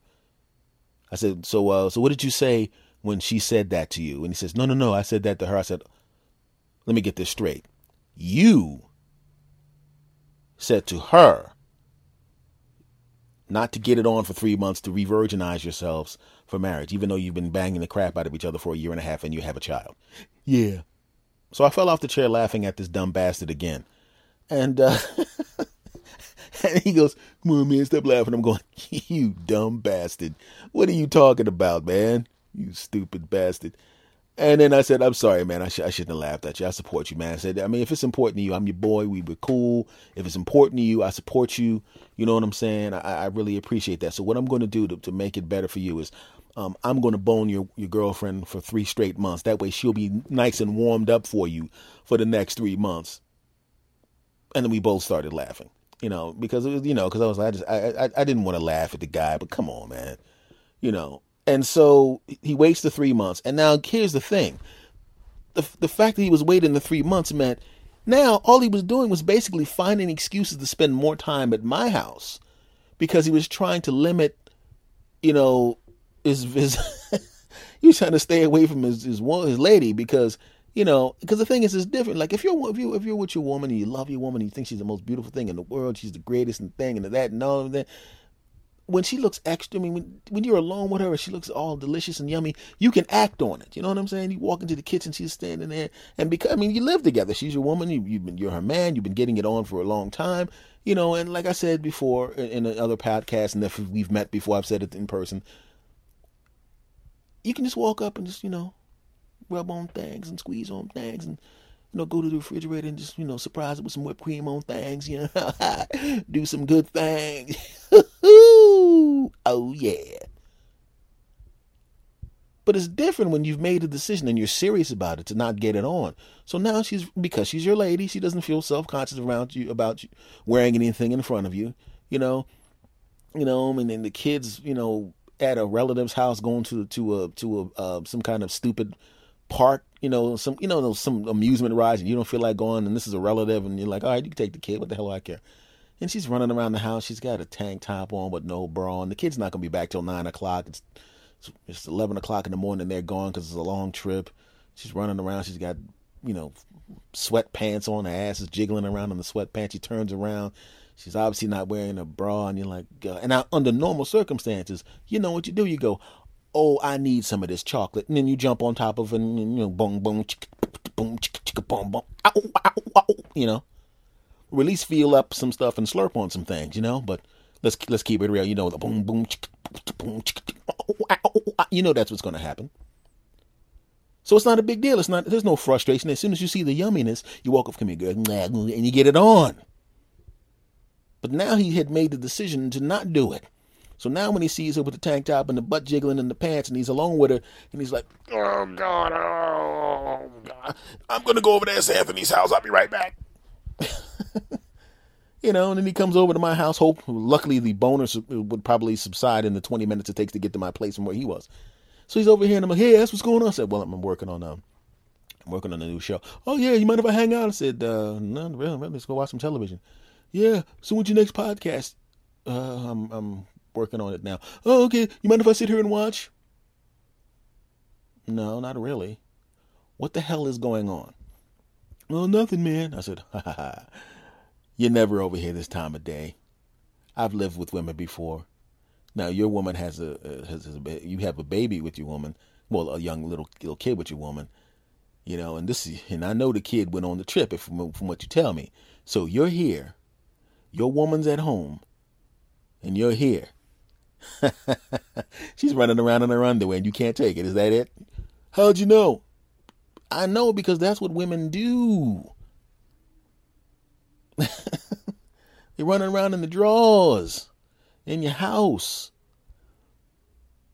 I said, so, uh, so what did you say when she said that to you? And he says, no, no, no. I said that to her. I said, let me get this straight. You said to her not to get it on for three months to re-virginize yourselves for marriage, even though you've been banging the crap out of each other for a year and a half and you have a child. Yeah. So I fell off the chair laughing at this dumb bastard again. And uh and he goes, Come on, man, stop laughing. I'm going, You dumb bastard. What are you talking about, man? You stupid bastard. And then I said, I'm sorry, man. I, sh- I shouldn't have laughed at you. I support you, man. I said, I mean, if it's important to you, I'm your boy. We were cool. If it's important to you, I support you. You know what I'm saying? I, I really appreciate that. So what I'm going to do to, make it better for you is um, I'm going to bone your, your girlfriend for three straight months. That way she'll be nice and warmed up for you for the next three months. And then we both started laughing, you know, because it was, you know, because I was, like, I just, I, I, I didn't want to laugh at the guy, but come on, man, you know, and so he waits the three months. And now here's the thing. The, the fact that he was waiting the three months meant now all he was doing was basically finding excuses to spend more time at my house because he was trying to limit, you know, his, his he was trying to stay away from his, his, his lady because, you know, because the thing is, it's different. Like if you're if you if you're with your woman and you love your woman and you think she's the most beautiful thing in the world, she's the greatest thing and that and all of that, when she looks extra, I mean, when, when you're alone with her and she looks all delicious and yummy, you can act on it. You know what I'm saying? You walk into the kitchen, she's standing there, and because I mean, you live together. She's your woman. You, you've been, you're her man. You've been getting it on for a long time. You know, and like I said before in, in other podcasts, and if we've met before, I've said it in person. You can just walk up and just you know, rub on things and squeeze on things and you know, go to the refrigerator and just, you know, surprise it with some whipped cream on things, you know, do some good things. oh, yeah. But it's different when you've made a decision and you're serious about it to not get it on. So now she's, because she's your lady, she doesn't feel self conscious around you about you wearing anything in front of you, you know, you know, and then the kids, you know, at a relative's house going to, to a, to a, uh, some kind of stupid park, you know, some you know some amusement rides, and you don't feel like going, and this is a relative, and you're like, all right, you can take the kid. What the hell do I care? And she's running around the house. She's got a tank top on with no bra on. The kid's not gonna be back till nine o'clock. It's it's eleven o'clock in the morning. They're gone because it's a long trip. She's running around. She's got you know sweatpants on. Her ass is jiggling around in the sweatpants. She turns around. She's obviously not wearing a bra, and you're like, and under normal circumstances, you know what you do? You go, oh, I need some of this chocolate. And then you jump on top of it and, you know, boom, boom, boom, chicka, boom, boom, ow, ow, ow, you know. Release, feel up some stuff and slurp on some things, you know. But let's let's keep it real. You know, the boom, boom, boom, chicka, oh, oh, ah, oh, ah. you know that's what's going to happen. So it's not a big deal. It's not. There's no frustration. As soon as you see the yumminess, you walk up, come here, girl, and you get it on. But now he had made the decision to not do it. So now when he sees her with the tank top and the butt jiggling and the pants and he's alone with her and he's like, Oh God, oh God. I'm gonna go over there to Anthony's house. I'll be right back. you know, and then he comes over to my house. Hope luckily the bonus would probably subside in the 20 minutes it takes to get to my place from where he was. So he's over here and I'm like, Hey, that's what's going on. I said, Well, I'm working on um I'm working on a new show. Oh yeah, you mind if I hang out? I said, uh, no, really, let's go watch some television. Yeah. So when's your next podcast? Uh, I'm I'm working on it now. Oh, okay. You mind if I sit here and watch? No, not really. What the hell is going on? Well, nothing, man. I said, ha ha ha. You're never over here this time of day. I've lived with women before. Now your woman has a, has, has a you have a baby with your woman. Well, a young little little kid with your woman. You know, and this is, and I know the kid went on the trip if, from from what you tell me. So you're here. Your woman's at home, and you're here She's running around in her underwear and you can't take it. Is that it? How'd you know? I know because that's what women do. You're running around in the drawers in your house.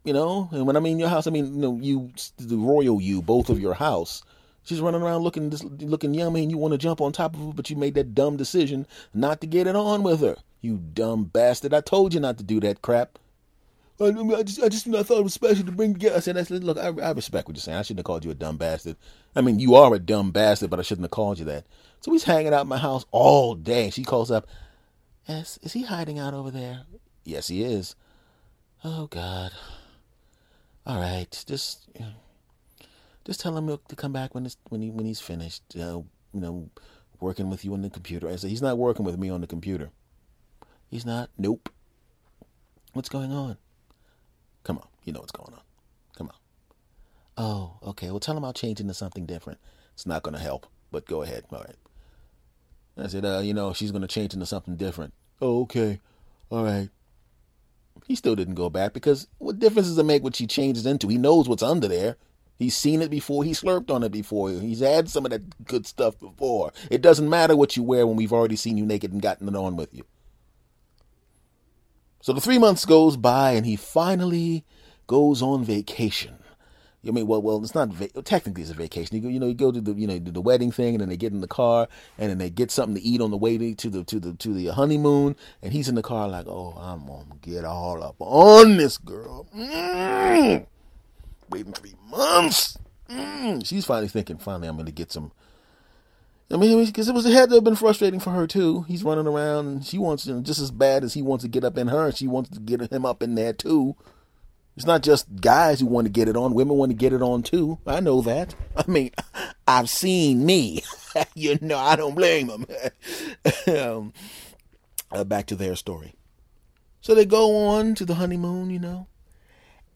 You know, and when I mean your house, I mean you know you, the royal you, both of your house. She's running around looking just looking yummy, and you want to jump on top of her, but you made that dumb decision not to get it on with her. You dumb bastard! I told you not to do that crap. I, just, I just I thought it was special to bring together. I said, I said look, I, I respect what you're saying. I shouldn't have called you a dumb bastard. I mean, you are a dumb bastard, but I shouldn't have called you that. So he's hanging out in my house all day. She calls up, "Yes, is he hiding out over there?" Yes, he is. Oh God. All right, just just tell him to come back when it's when he when he's finished. Uh, you know, working with you on the computer. I said he's not working with me on the computer. He's not. Nope. What's going on? Come on, you know what's going on. Come on. Oh, okay. Well, tell him I'll change into something different. It's not going to help, but go ahead. All right. I said, uh, you know, she's going to change into something different. Oh, okay. All right. He still didn't go back because what difference does it make what she changes into? He knows what's under there. He's seen it before. He slurped on it before. He's had some of that good stuff before. It doesn't matter what you wear when we've already seen you naked and gotten it on with you. So the three months goes by, and he finally goes on vacation. You mean, well, well, it's not va- technically it's a vacation. You go, you know, you go to the, you know, the wedding thing, and then they get in the car, and then they get something to eat on the way to the to the to the honeymoon, and he's in the car like, oh, I'm gonna get all up on this girl. Mm. Waiting three months. Mm. She's finally thinking, finally, I'm gonna get some. I mean, because it was it had to have been frustrating for her too. He's running around, and she wants you know, just as bad as he wants to get up in her. And she wants to get him up in there too. It's not just guys who want to get it on. Women want to get it on too. I know that. I mean, I've seen me. you know, I don't blame them. um, uh, back to their story. So they go on to the honeymoon, you know.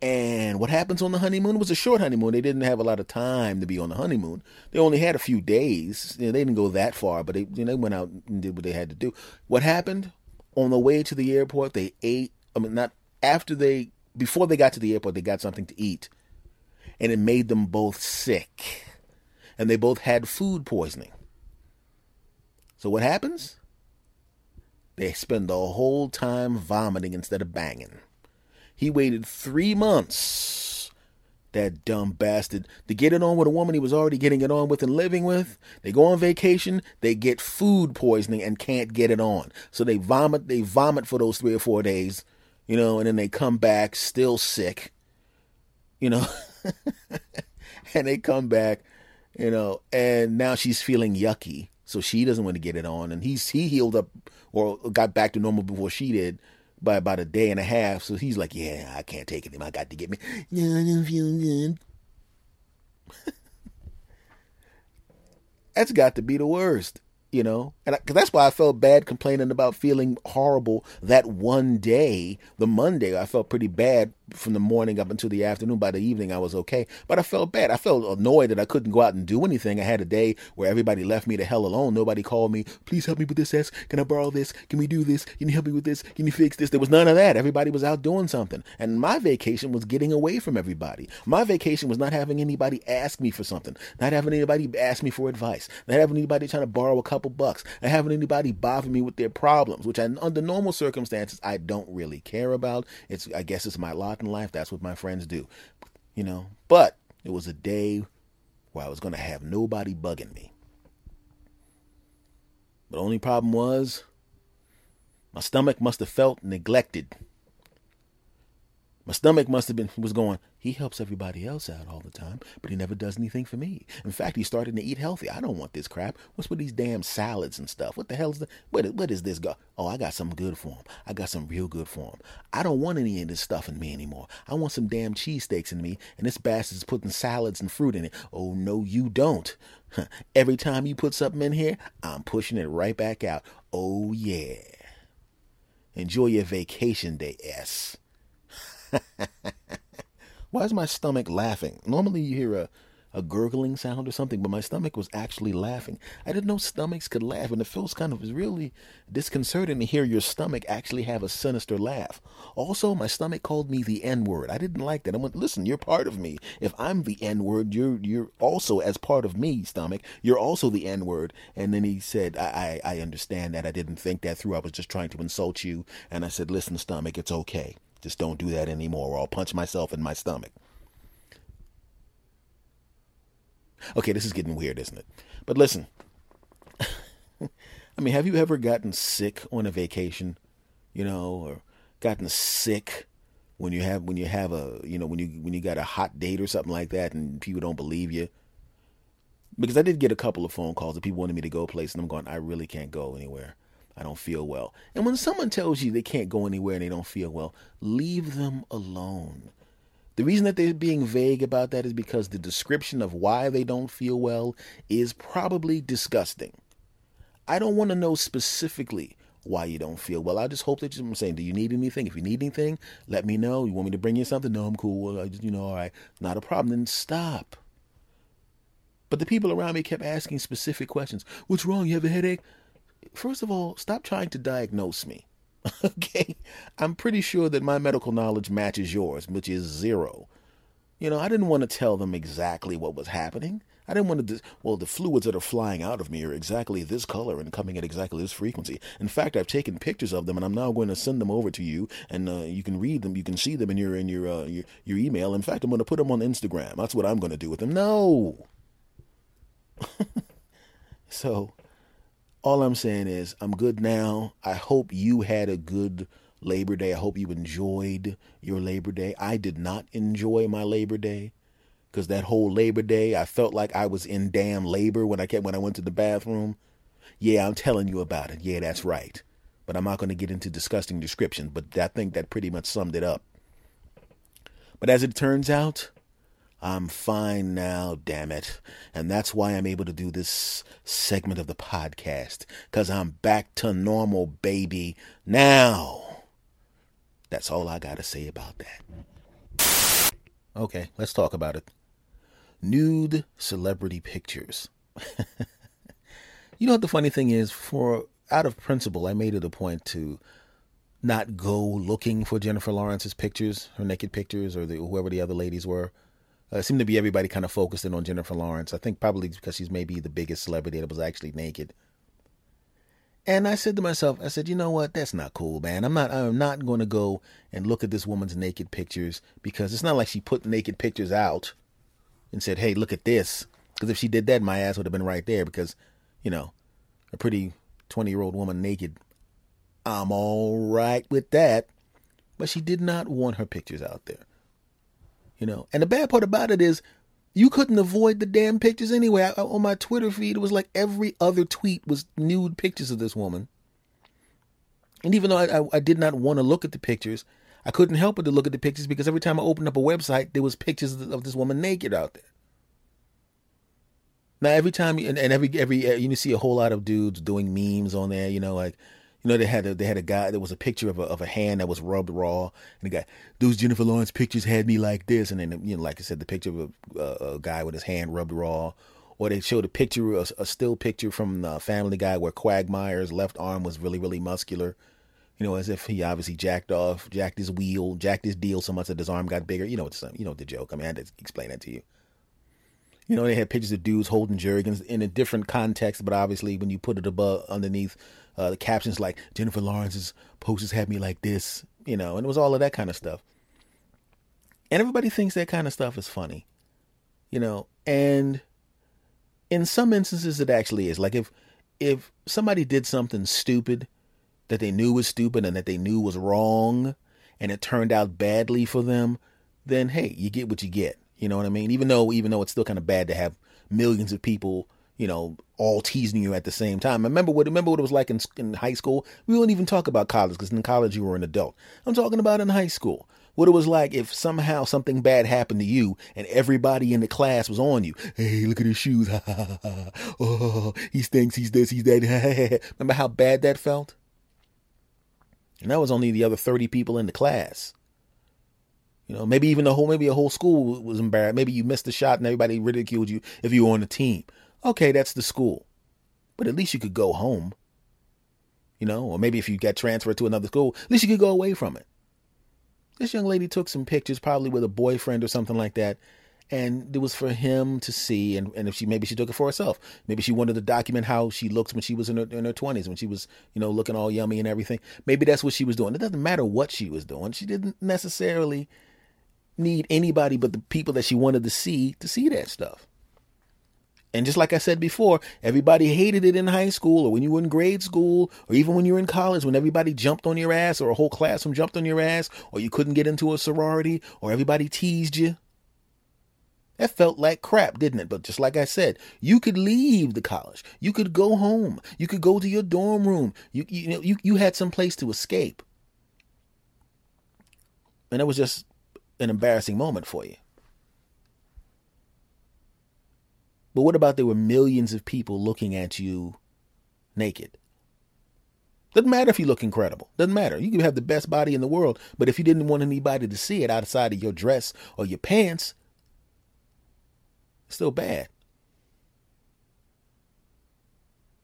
And what happens on the honeymoon? Was a short honeymoon. They didn't have a lot of time to be on the honeymoon. They only had a few days. You know, they didn't go that far, but they, you know, they went out and did what they had to do. What happened? On the way to the airport, they ate. I mean, not after they before they got to the airport, they got something to eat, and it made them both sick, and they both had food poisoning. So what happens? They spend the whole time vomiting instead of banging. He waited three months, that dumb bastard, to get it on with a woman he was already getting it on with and living with. They go on vacation, they get food poisoning and can't get it on. So they vomit, they vomit for those three or four days you know, and then they come back still sick, you know, and they come back, you know, and now she's feeling yucky, so she doesn't want to get it on, and he's he healed up or got back to normal before she did by about a day and a half, so he's like, yeah, I can't take it anymore, I got to get me, yeah, I don't feel good. That's got to be the worst you know? And because that's why i felt bad complaining about feeling horrible that one day the monday i felt pretty bad from the morning up until the afternoon. By the evening i was okay. But i felt bad. I felt annoyed that i couldn't go out and do anything. I had a day where everybody left me the hell alone. Nobody called me please help me with this s. Can i borrow this? Can we do this? Can you help me with this? Can you fix this? There was none of that. Everybody was out doing something. And my vacation was getting away from everybody. My vacation was not having anybody ask me for something. Not having anybody ask me for advice. Not having anybody trying to borrow a couple bucks. Not having anybody bother me with their problems which I, under normal circumstances i don't really care about. It's i guess it's my lot in life. That's what my friends do, you know. But it was a day where I was going to have nobody bugging me. The only problem was my stomach must have felt neglected. My stomach must have been was going, he helps everybody else out all the time, but he never does anything for me. In fact, he's starting to eat healthy. I don't want this crap. What's with these damn salads and stuff? What the hell is what, what is this go? Oh, I got something good for him. I got some real good for him. I don't want any of this stuff in me anymore. I want some damn cheesesteaks in me, and this bastard's putting salads and fruit in it. Oh no, you don't. Every time you put something in here, I'm pushing it right back out. Oh yeah. Enjoy your vacation day, S. Why is my stomach laughing? Normally you hear a, a gurgling sound or something, but my stomach was actually laughing. I didn't know stomachs could laugh, and it feels kind of really disconcerting to hear your stomach actually have a sinister laugh. Also, my stomach called me the N word. I didn't like that. I went, listen, you're part of me. If I'm the N word, you're you're also as part of me, stomach. You're also the N word. And then he said, I, I I understand that. I didn't think that through. I was just trying to insult you. And I said, listen, stomach, it's okay. Just don't do that anymore, or I'll punch myself in my stomach. Okay, this is getting weird, isn't it? But listen, I mean, have you ever gotten sick on a vacation, you know, or gotten sick when you have when you have a you know when you when you got a hot date or something like that, and people don't believe you? Because I did get a couple of phone calls that people wanted me to go place, and I'm going, I really can't go anywhere. I don't feel well. And when someone tells you they can't go anywhere and they don't feel well, leave them alone. The reason that they're being vague about that is because the description of why they don't feel well is probably disgusting. I don't want to know specifically why you don't feel well. I just hope that you're saying, do you need anything? If you need anything, let me know. You want me to bring you something? No, I'm cool. I just, you know, all right, not a problem. Then stop. But the people around me kept asking specific questions. What's wrong? You have a headache? First of all, stop trying to diagnose me. okay? I'm pretty sure that my medical knowledge matches yours, which is zero. You know, I didn't want to tell them exactly what was happening. I didn't want to, well, the fluids that are flying out of me are exactly this color and coming at exactly this frequency. In fact, I've taken pictures of them and I'm now going to send them over to you and uh, you can read them. You can see them in your, in your, uh, your, your email. In fact, I'm going to put them on Instagram. That's what I'm going to do with them. No. so all I'm saying is I'm good now. I hope you had a good Labor Day. I hope you enjoyed your Labor Day. I did not enjoy my Labor Day because that whole Labor Day, I felt like I was in damn labor when I kept when I went to the bathroom. Yeah, I'm telling you about it. Yeah, that's right. But I'm not going to get into disgusting descriptions. But I think that pretty much summed it up. But as it turns out, I'm fine now, damn it. And that's why I'm able to do this segment of the podcast. Because I'm back to normal, baby. Now. That's all I got to say about that. Okay, let's talk about it. Nude celebrity pictures. you know what the funny thing is? For out of principle, I made it a point to not go looking for Jennifer Lawrence's pictures, her naked pictures, or the, whoever the other ladies were. Uh, seemed to be everybody kind of focusing on Jennifer Lawrence. I think probably because she's maybe the biggest celebrity that was actually naked. And I said to myself, I said, you know what? That's not cool, man. I'm not. I'm not going to go and look at this woman's naked pictures because it's not like she put naked pictures out and said, "Hey, look at this." Because if she did that, my ass would have been right there. Because, you know, a pretty twenty-year-old woman naked, I'm all right with that. But she did not want her pictures out there. You know, and the bad part about it is you couldn't avoid the damn pictures anyway. I, on my Twitter feed, it was like every other tweet was nude pictures of this woman. And even though I, I, I did not want to look at the pictures, I couldn't help but to look at the pictures because every time I opened up a website, there was pictures of, this woman naked out there. Now every time and, and every every uh, you see a whole lot of dudes doing memes on there, you know, like you know, they had a they had a guy. There was a picture of a of a hand that was rubbed raw, and the guy, those Jennifer Lawrence pictures had me like this, and then you know, like I said, the picture of a, a guy with his hand rubbed raw, or they showed a picture, a, a still picture from the Family Guy where Quagmire's left arm was really really muscular, you know, as if he obviously jacked off, jacked his wheel, jacked his deal so much that his arm got bigger. You know, it's you know the joke. I mean, I had to explain that to you. You know, they had pictures of dudes holding jergens in a different context, but obviously when you put it above underneath uh, the captions like Jennifer Lawrence's posters had me like this, you know, and it was all of that kind of stuff. And everybody thinks that kind of stuff is funny, you know, and in some instances it actually is. Like if if somebody did something stupid that they knew was stupid and that they knew was wrong and it turned out badly for them, then hey, you get what you get. You know what I mean? Even though even though it's still kind of bad to have millions of people you know, all teasing you at the same time. Remember what remember what it was like in in high school. We wouldn't even talk about college because in college you were an adult. I'm talking about in high school. What it was like if somehow something bad happened to you and everybody in the class was on you. Hey, look at his shoes. oh, he stinks. He's this. He's that. remember how bad that felt? And that was only the other 30 people in the class. You know, maybe even the whole maybe a whole school was embarrassed. Maybe you missed a shot and everybody ridiculed you if you were on the team. Okay, that's the school. But at least you could go home. You know, or maybe if you got transferred to another school, at least you could go away from it. This young lady took some pictures, probably with a boyfriend or something like that, and it was for him to see. And, and if she maybe she took it for herself, maybe she wanted to document how she looked when she was in her in her twenties, when she was you know looking all yummy and everything. Maybe that's what she was doing. It doesn't matter what she was doing. She didn't necessarily need anybody but the people that she wanted to see to see that stuff. And just like I said before, everybody hated it in high school or when you were in grade school or even when you were in college when everybody jumped on your ass or a whole classroom jumped on your ass or you couldn't get into a sorority or everybody teased you. That felt like crap, didn't it? But just like I said, you could leave the college. You could go home. You could go to your dorm room. You you know you, you had some place to escape. And it was just an embarrassing moment for you. But what about there were millions of people looking at you naked? Doesn't matter if you look incredible. Doesn't matter. You can have the best body in the world, but if you didn't want anybody to see it outside of your dress or your pants, it's still bad.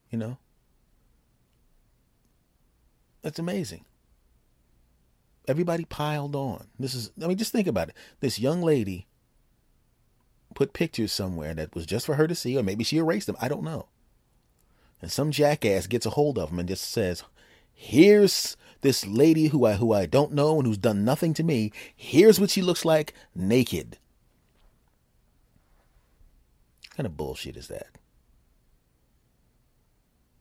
You know? That's amazing. Everybody piled on. This is, I mean, just think about it. This young lady put pictures somewhere that was just for her to see, or maybe she erased them. I don't know. And some jackass gets a hold of them and just says, "Here's this lady who I who I don't know and who's done nothing to me. Here's what she looks like naked." What kind of bullshit is that?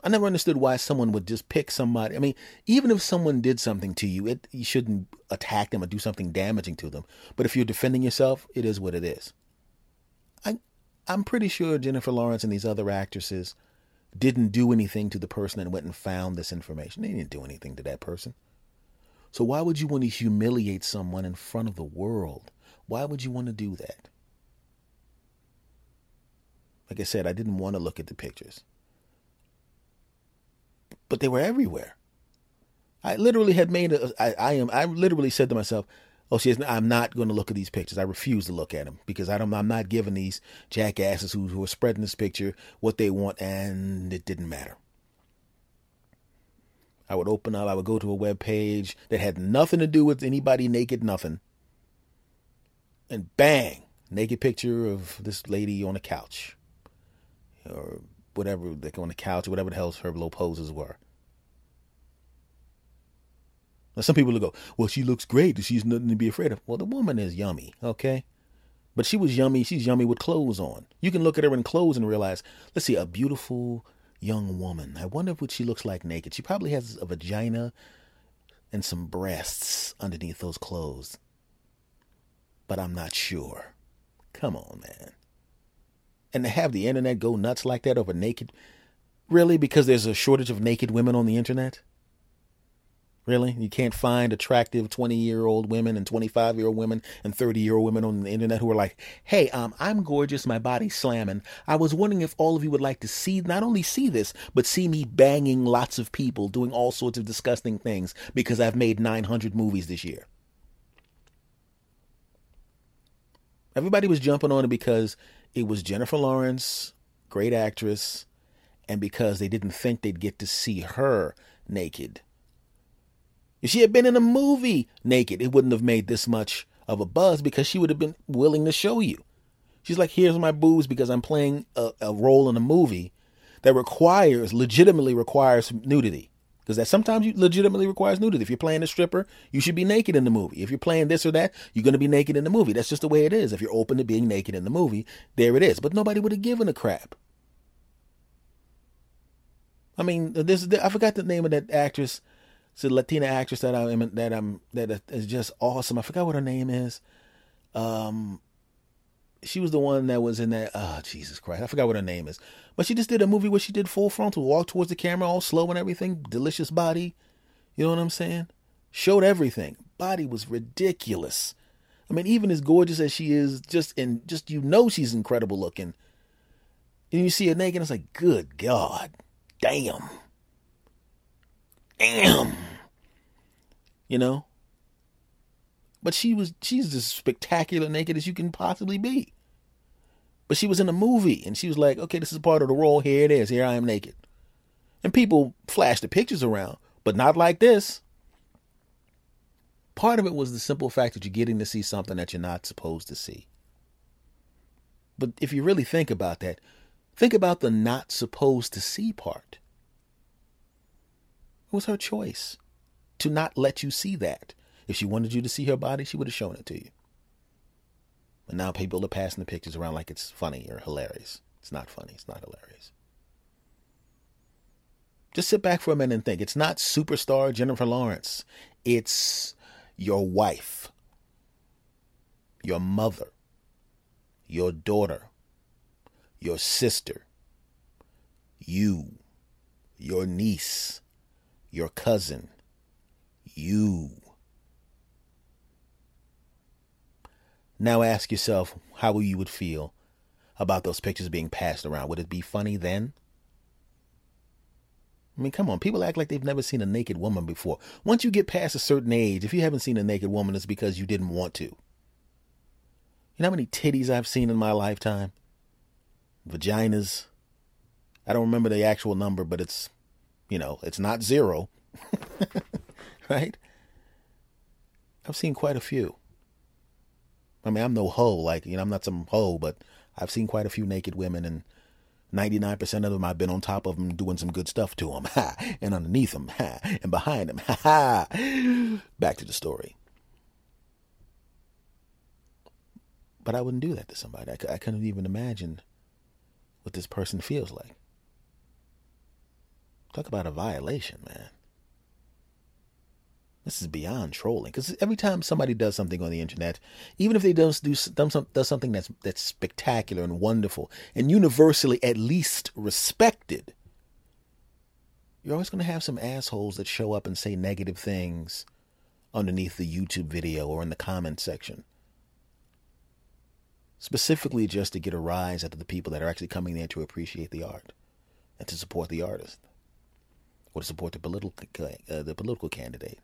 I never understood why someone would just pick somebody. I mean, even if someone did something to you, it, you shouldn't attack them or do something damaging to them. But if you're defending yourself, it is what it is. I, I'm pretty sure Jennifer Lawrence and these other actresses didn't do anything to the person that went and found this information. They didn't do anything to that person. So why would you want to humiliate someone in front of the world? Why would you want to do that? Like I said, I didn't want to look at the pictures but they were everywhere. I literally had made a, I, I am, I literally said to myself, oh, she is, I'm not going to look at these pictures. I refuse to look at them because I don't, I'm not giving these jackasses who, who are spreading this picture what they want. And it didn't matter. I would open up, I would go to a web page that had nothing to do with anybody naked, nothing. And bang, naked picture of this lady on a couch. Or whatever, like on the couch or whatever the hell her little poses were. Now, some people will go, well, she looks great. She's nothing to be afraid of. Well, the woman is yummy, okay? But she was yummy. She's yummy with clothes on. You can look at her in clothes and realize, let's see, a beautiful young woman. I wonder what she looks like naked. She probably has a vagina and some breasts underneath those clothes. But I'm not sure. Come on, man and to have the internet go nuts like that over naked really because there's a shortage of naked women on the internet really? You can't find attractive 20 year old women and 25 year old women and 30 year old women on the internet who are like hey um, i'm gorgeous my body's slamming. I was wondering if all of you would like to see not only see this but see me banging lots of people doing all sorts of disgusting things because i've made 900 movies this year. Everybody was jumping on it because it was Jennifer Lawrence, great actress, and because they didn't think they'd get to see her naked. If she had been in a movie naked, it wouldn't have made this much of a buzz because she would have been willing to show you. She's like, here's my boobs because I'm playing a, a role in a movie that requires, legitimately requires nudity. Because that sometimes you legitimately requires nudity. If you're playing a stripper, you should be naked in the movie. If you're playing this or that, you're going to be naked in the movie. That's just the way it is. If you're open to being naked in the movie, there it is. But nobody would have given a crap. I mean, this I forgot the name of that actress. It's a Latina actress that I'm that I'm that is just awesome. I forgot what her name is. Um, she was the one that was in that. Oh, Jesus Christ! I forgot what her name is. But she just did a movie where she did full frontal, walk towards the camera, all slow and everything. Delicious body. You know what I'm saying? Showed everything. Body was ridiculous. I mean, even as gorgeous as she is, just in just you know she's incredible looking. And you see her naked, it's like, good God, damn, damn. You know, But she was she's as spectacular naked as you can possibly be. But she was in a movie and she was like, okay, this is part of the role. Here it is. Here I am naked. And people flashed the pictures around, but not like this. Part of it was the simple fact that you're getting to see something that you're not supposed to see. But if you really think about that, think about the not supposed to see part. It was her choice to not let you see that. If she wanted you to see her body, she would have shown it to you. And now people are passing the pictures around like it's funny or hilarious. It's not funny. It's not hilarious. Just sit back for a minute and think. It's not superstar Jennifer Lawrence. It's your wife, your mother, your daughter, your sister, you, your niece, your cousin, you. Now ask yourself how you would feel about those pictures being passed around. Would it be funny then? I mean, come on. People act like they've never seen a naked woman before. Once you get past a certain age, if you haven't seen a naked woman, it's because you didn't want to. You know how many titties I've seen in my lifetime? Vaginas. I don't remember the actual number, but it's, you know, it's not zero. right? I've seen quite a few. I mean, I'm no hoe, like, you know, I'm not some hoe, but I've seen quite a few naked women, and 99% of them I've been on top of them doing some good stuff to them, and underneath them, and behind them. Back to the story. But I wouldn't do that to somebody. I, I couldn't even imagine what this person feels like. Talk about a violation, man. This is beyond trolling because every time somebody does something on the internet, even if they does do does something that's that's spectacular and wonderful and universally at least respected, you're always going to have some assholes that show up and say negative things underneath the YouTube video or in the comment section. Specifically, just to get a rise out of the people that are actually coming there to appreciate the art and to support the artist or to support the political uh, the political candidate.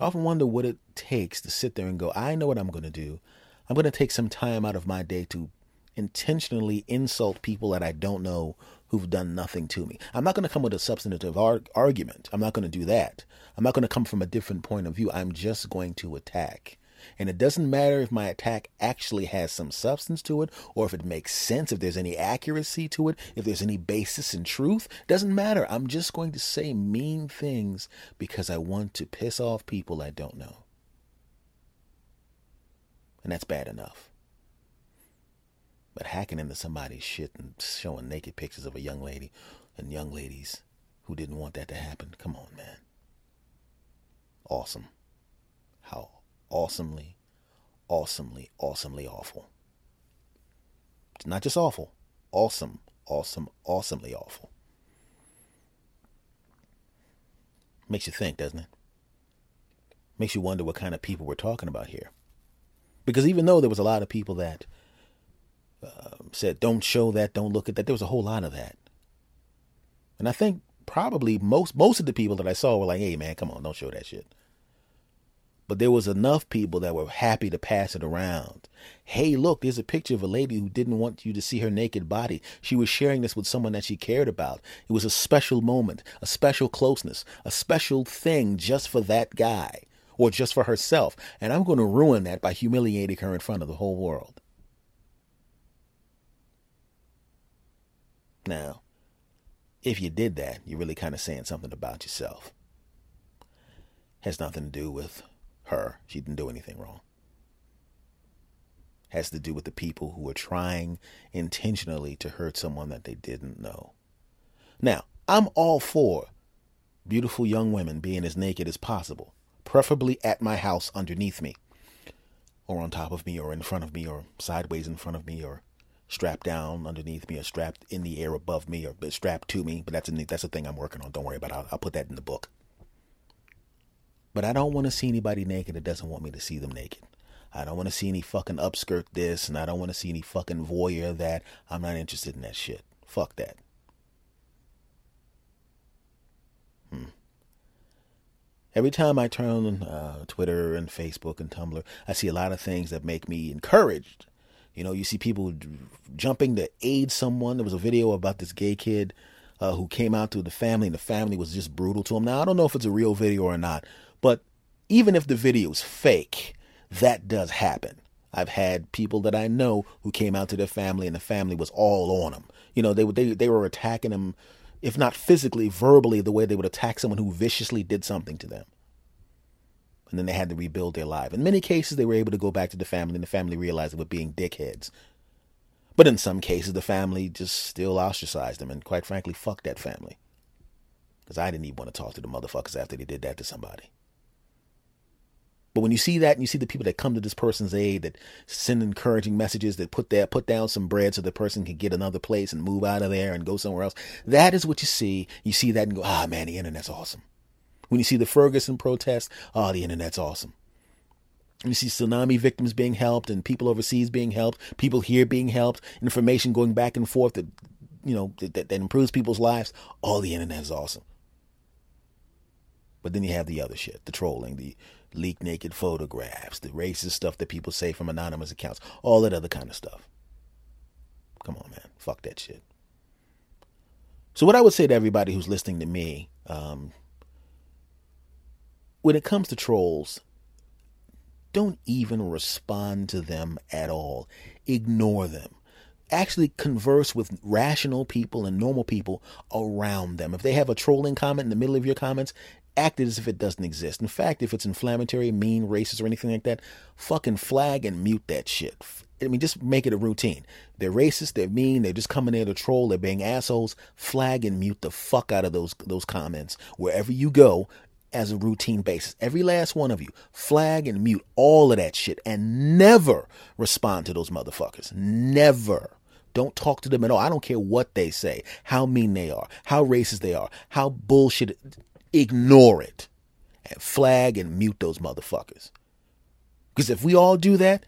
I often wonder what it takes to sit there and go, I know what I'm going to do. I'm going to take some time out of my day to intentionally insult people that I don't know who've done nothing to me. I'm not going to come with a substantive arg- argument. I'm not going to do that. I'm not going to come from a different point of view. I'm just going to attack. And it doesn't matter if my attack actually has some substance to it or if it makes sense, if there's any accuracy to it, if there's any basis in truth. Doesn't matter. I'm just going to say mean things because I want to piss off people I don't know. And that's bad enough. But hacking into somebody's shit and showing naked pictures of a young lady and young ladies who didn't want that to happen, come on, man. Awesome. How awesomely, awesomely, awesomely awful. It's not just awful, awesome, awesome, awesomely awful. Makes you think, doesn't it? Makes you wonder what kind of people we're talking about here. Because even though there was a lot of people that uh, said, don't show that, don't look at that, there was a whole lot of that. And I think probably most most of the people that I saw were like, hey man, come on, don't show that shit. But there was enough people that were happy to pass it around. Hey, look, there's a picture of a lady who didn't want you to see her naked body. She was sharing this with someone that she cared about. It was a special moment, a special closeness, a special thing just for that guy or just for herself. And I'm going to ruin that by humiliating her in front of the whole world. Now, if you did that, you're really kind of saying something about yourself. Has nothing to do with her. She didn't do anything wrong. Has to do with the people who are trying intentionally to hurt someone that they didn't know. Now, I'm all for beautiful young women being as naked as possible, preferably at my house underneath me, or on top of me, or in front of me, or sideways in front of me, or strapped down underneath me, or strapped in the air above me, or strapped to me. But that's a, that's a thing I'm working on. Don't worry about it. I'll, I'll put that in the book. But I don't want to see anybody naked that doesn't want me to see them naked. I don't want to see any fucking upskirt this, and I don't want to see any fucking voyeur that. I'm not interested in that shit. Fuck that. Hmm. Every time I turn on uh, Twitter and Facebook and Tumblr, I see a lot of things that make me encouraged. You know, you see people jumping to aid someone. There was a video about this gay kid uh, who came out to the family, and the family was just brutal to him. Now, I don't know if it's a real video or not, but even if the video is fake, that does happen. I've had people that I know who came out to their family, and the family was all on them. You know, they they they were attacking them, if not physically, verbally, the way they would attack someone who viciously did something to them. And then they had to rebuild their life. In many cases, they were able to go back to the family, and the family realized they were being dickheads. But in some cases, the family just still ostracized them, and quite frankly, fuck that family. Because I didn't even want to talk to the motherfuckers after they did that to somebody. But when you see that and you see the people that come to this person's aid, that send encouraging messages, that put that put down some bread so the person can get another place and move out of there and go somewhere else, that is what you see. You see that and go, ah man, the internet's awesome. When you see the Ferguson protest, oh, the internet's awesome. You see tsunami victims being helped and people overseas being helped, people here being helped, information going back and forth that you know that, that improves people's lives. All the internet is awesome. But then you have the other shit, the trolling, the leak naked photographs, the racist stuff that people say from anonymous accounts, all that other kind of stuff. Come on, man. Fuck that shit. So, what I would say to everybody who's listening to me, um, when it comes to trolls, don't even respond to them at all. Ignore them. Actually, converse with rational people and normal people around them. If they have a trolling comment in the middle of your comments, act as if it doesn't exist. In fact, if it's inflammatory, mean, racist, or anything like that, fucking flag and mute that shit. I mean, just make it a routine. They're racist, they're mean, they're just coming there to troll, they're being assholes. Flag and mute the fuck out of those those comments wherever you go as a routine basis. Every last one of you, flag and mute all of that shit and never respond to those motherfuckers. Never. Don't talk to them at all. I don't care what they say, how mean they are, how racist they are, how bullshit. Ignore it and flag and mute those motherfuckers. Because if we all do that,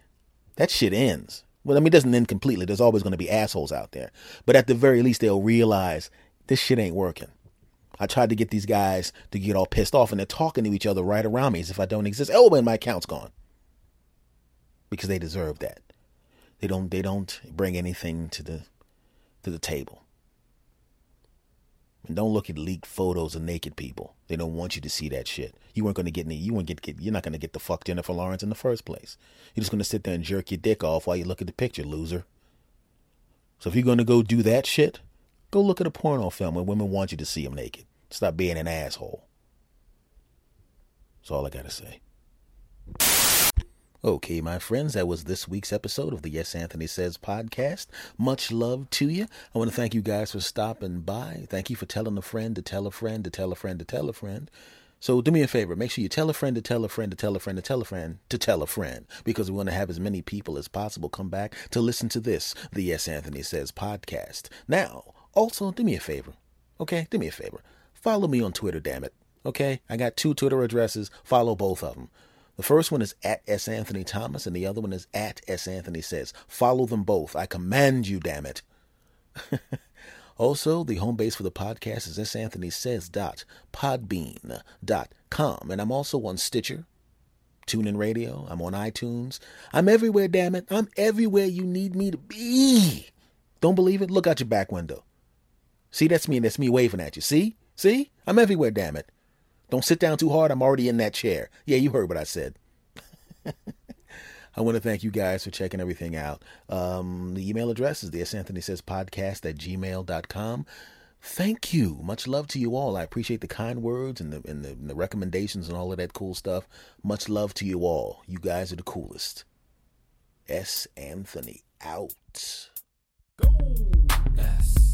that shit ends. Well, I mean, it doesn't end completely. There's always going to be assholes out there. But at the very least, they'll realize this shit ain't working. I tried to get these guys to get all pissed off, and they're talking to each other right around me as if I don't exist. Oh, man, my account's gone because they deserve that. They don't. They don't bring anything to the to the table. Don't look at leaked photos of naked people. They don't want you to see that shit. You weren't going to get any. You weren't get, get. You're not going to get the fuck Jennifer Lawrence in the first place. You're just going to sit there and jerk your dick off while you look at the picture, loser. So if you're going to go do that shit, go look at a porno film where women want you to see them naked. Stop being an asshole. That's all I got to say. Okay, my friends, that was this week's episode of the S. Anthony Says podcast. Much love to you. I want to thank you guys for stopping by. Thank you for telling a friend to tell a friend to tell a friend to tell a friend. So do me a favor, make sure you tell a friend to tell a friend to tell a friend to tell a friend to tell a friend because we want to have as many people as possible come back to listen to this, the S. Anthony Says podcast. Now, also do me a favor, okay? Do me a favor. Follow me on Twitter, damn it. Okay? I got two Twitter addresses. Follow both of them. The first one is at S. Anthony Thomas, and the other one is at S. Anthony Says. Follow them both. I command you, damn it. also, the home base for the podcast is santhonysays.podbean.com. And I'm also on Stitcher, TuneIn Radio. I'm on iTunes. I'm everywhere, damn it. I'm everywhere you need me to be. Don't believe it? Look out your back window. See, that's me, and that's me waving at you. See? See? I'm everywhere, damn it. Don't sit down too hard. I'm already in that chair. Yeah, you heard what I said. I want to thank you guys for checking everything out. Um, the email address is the S. Anthony Says podcast at gmail.com. Thank you. Much love to you all. I appreciate the kind words and the, and the, and the recommendations and all of that cool stuff. Much love to you all. You guys are the coolest. S. Anthony out. Go. S.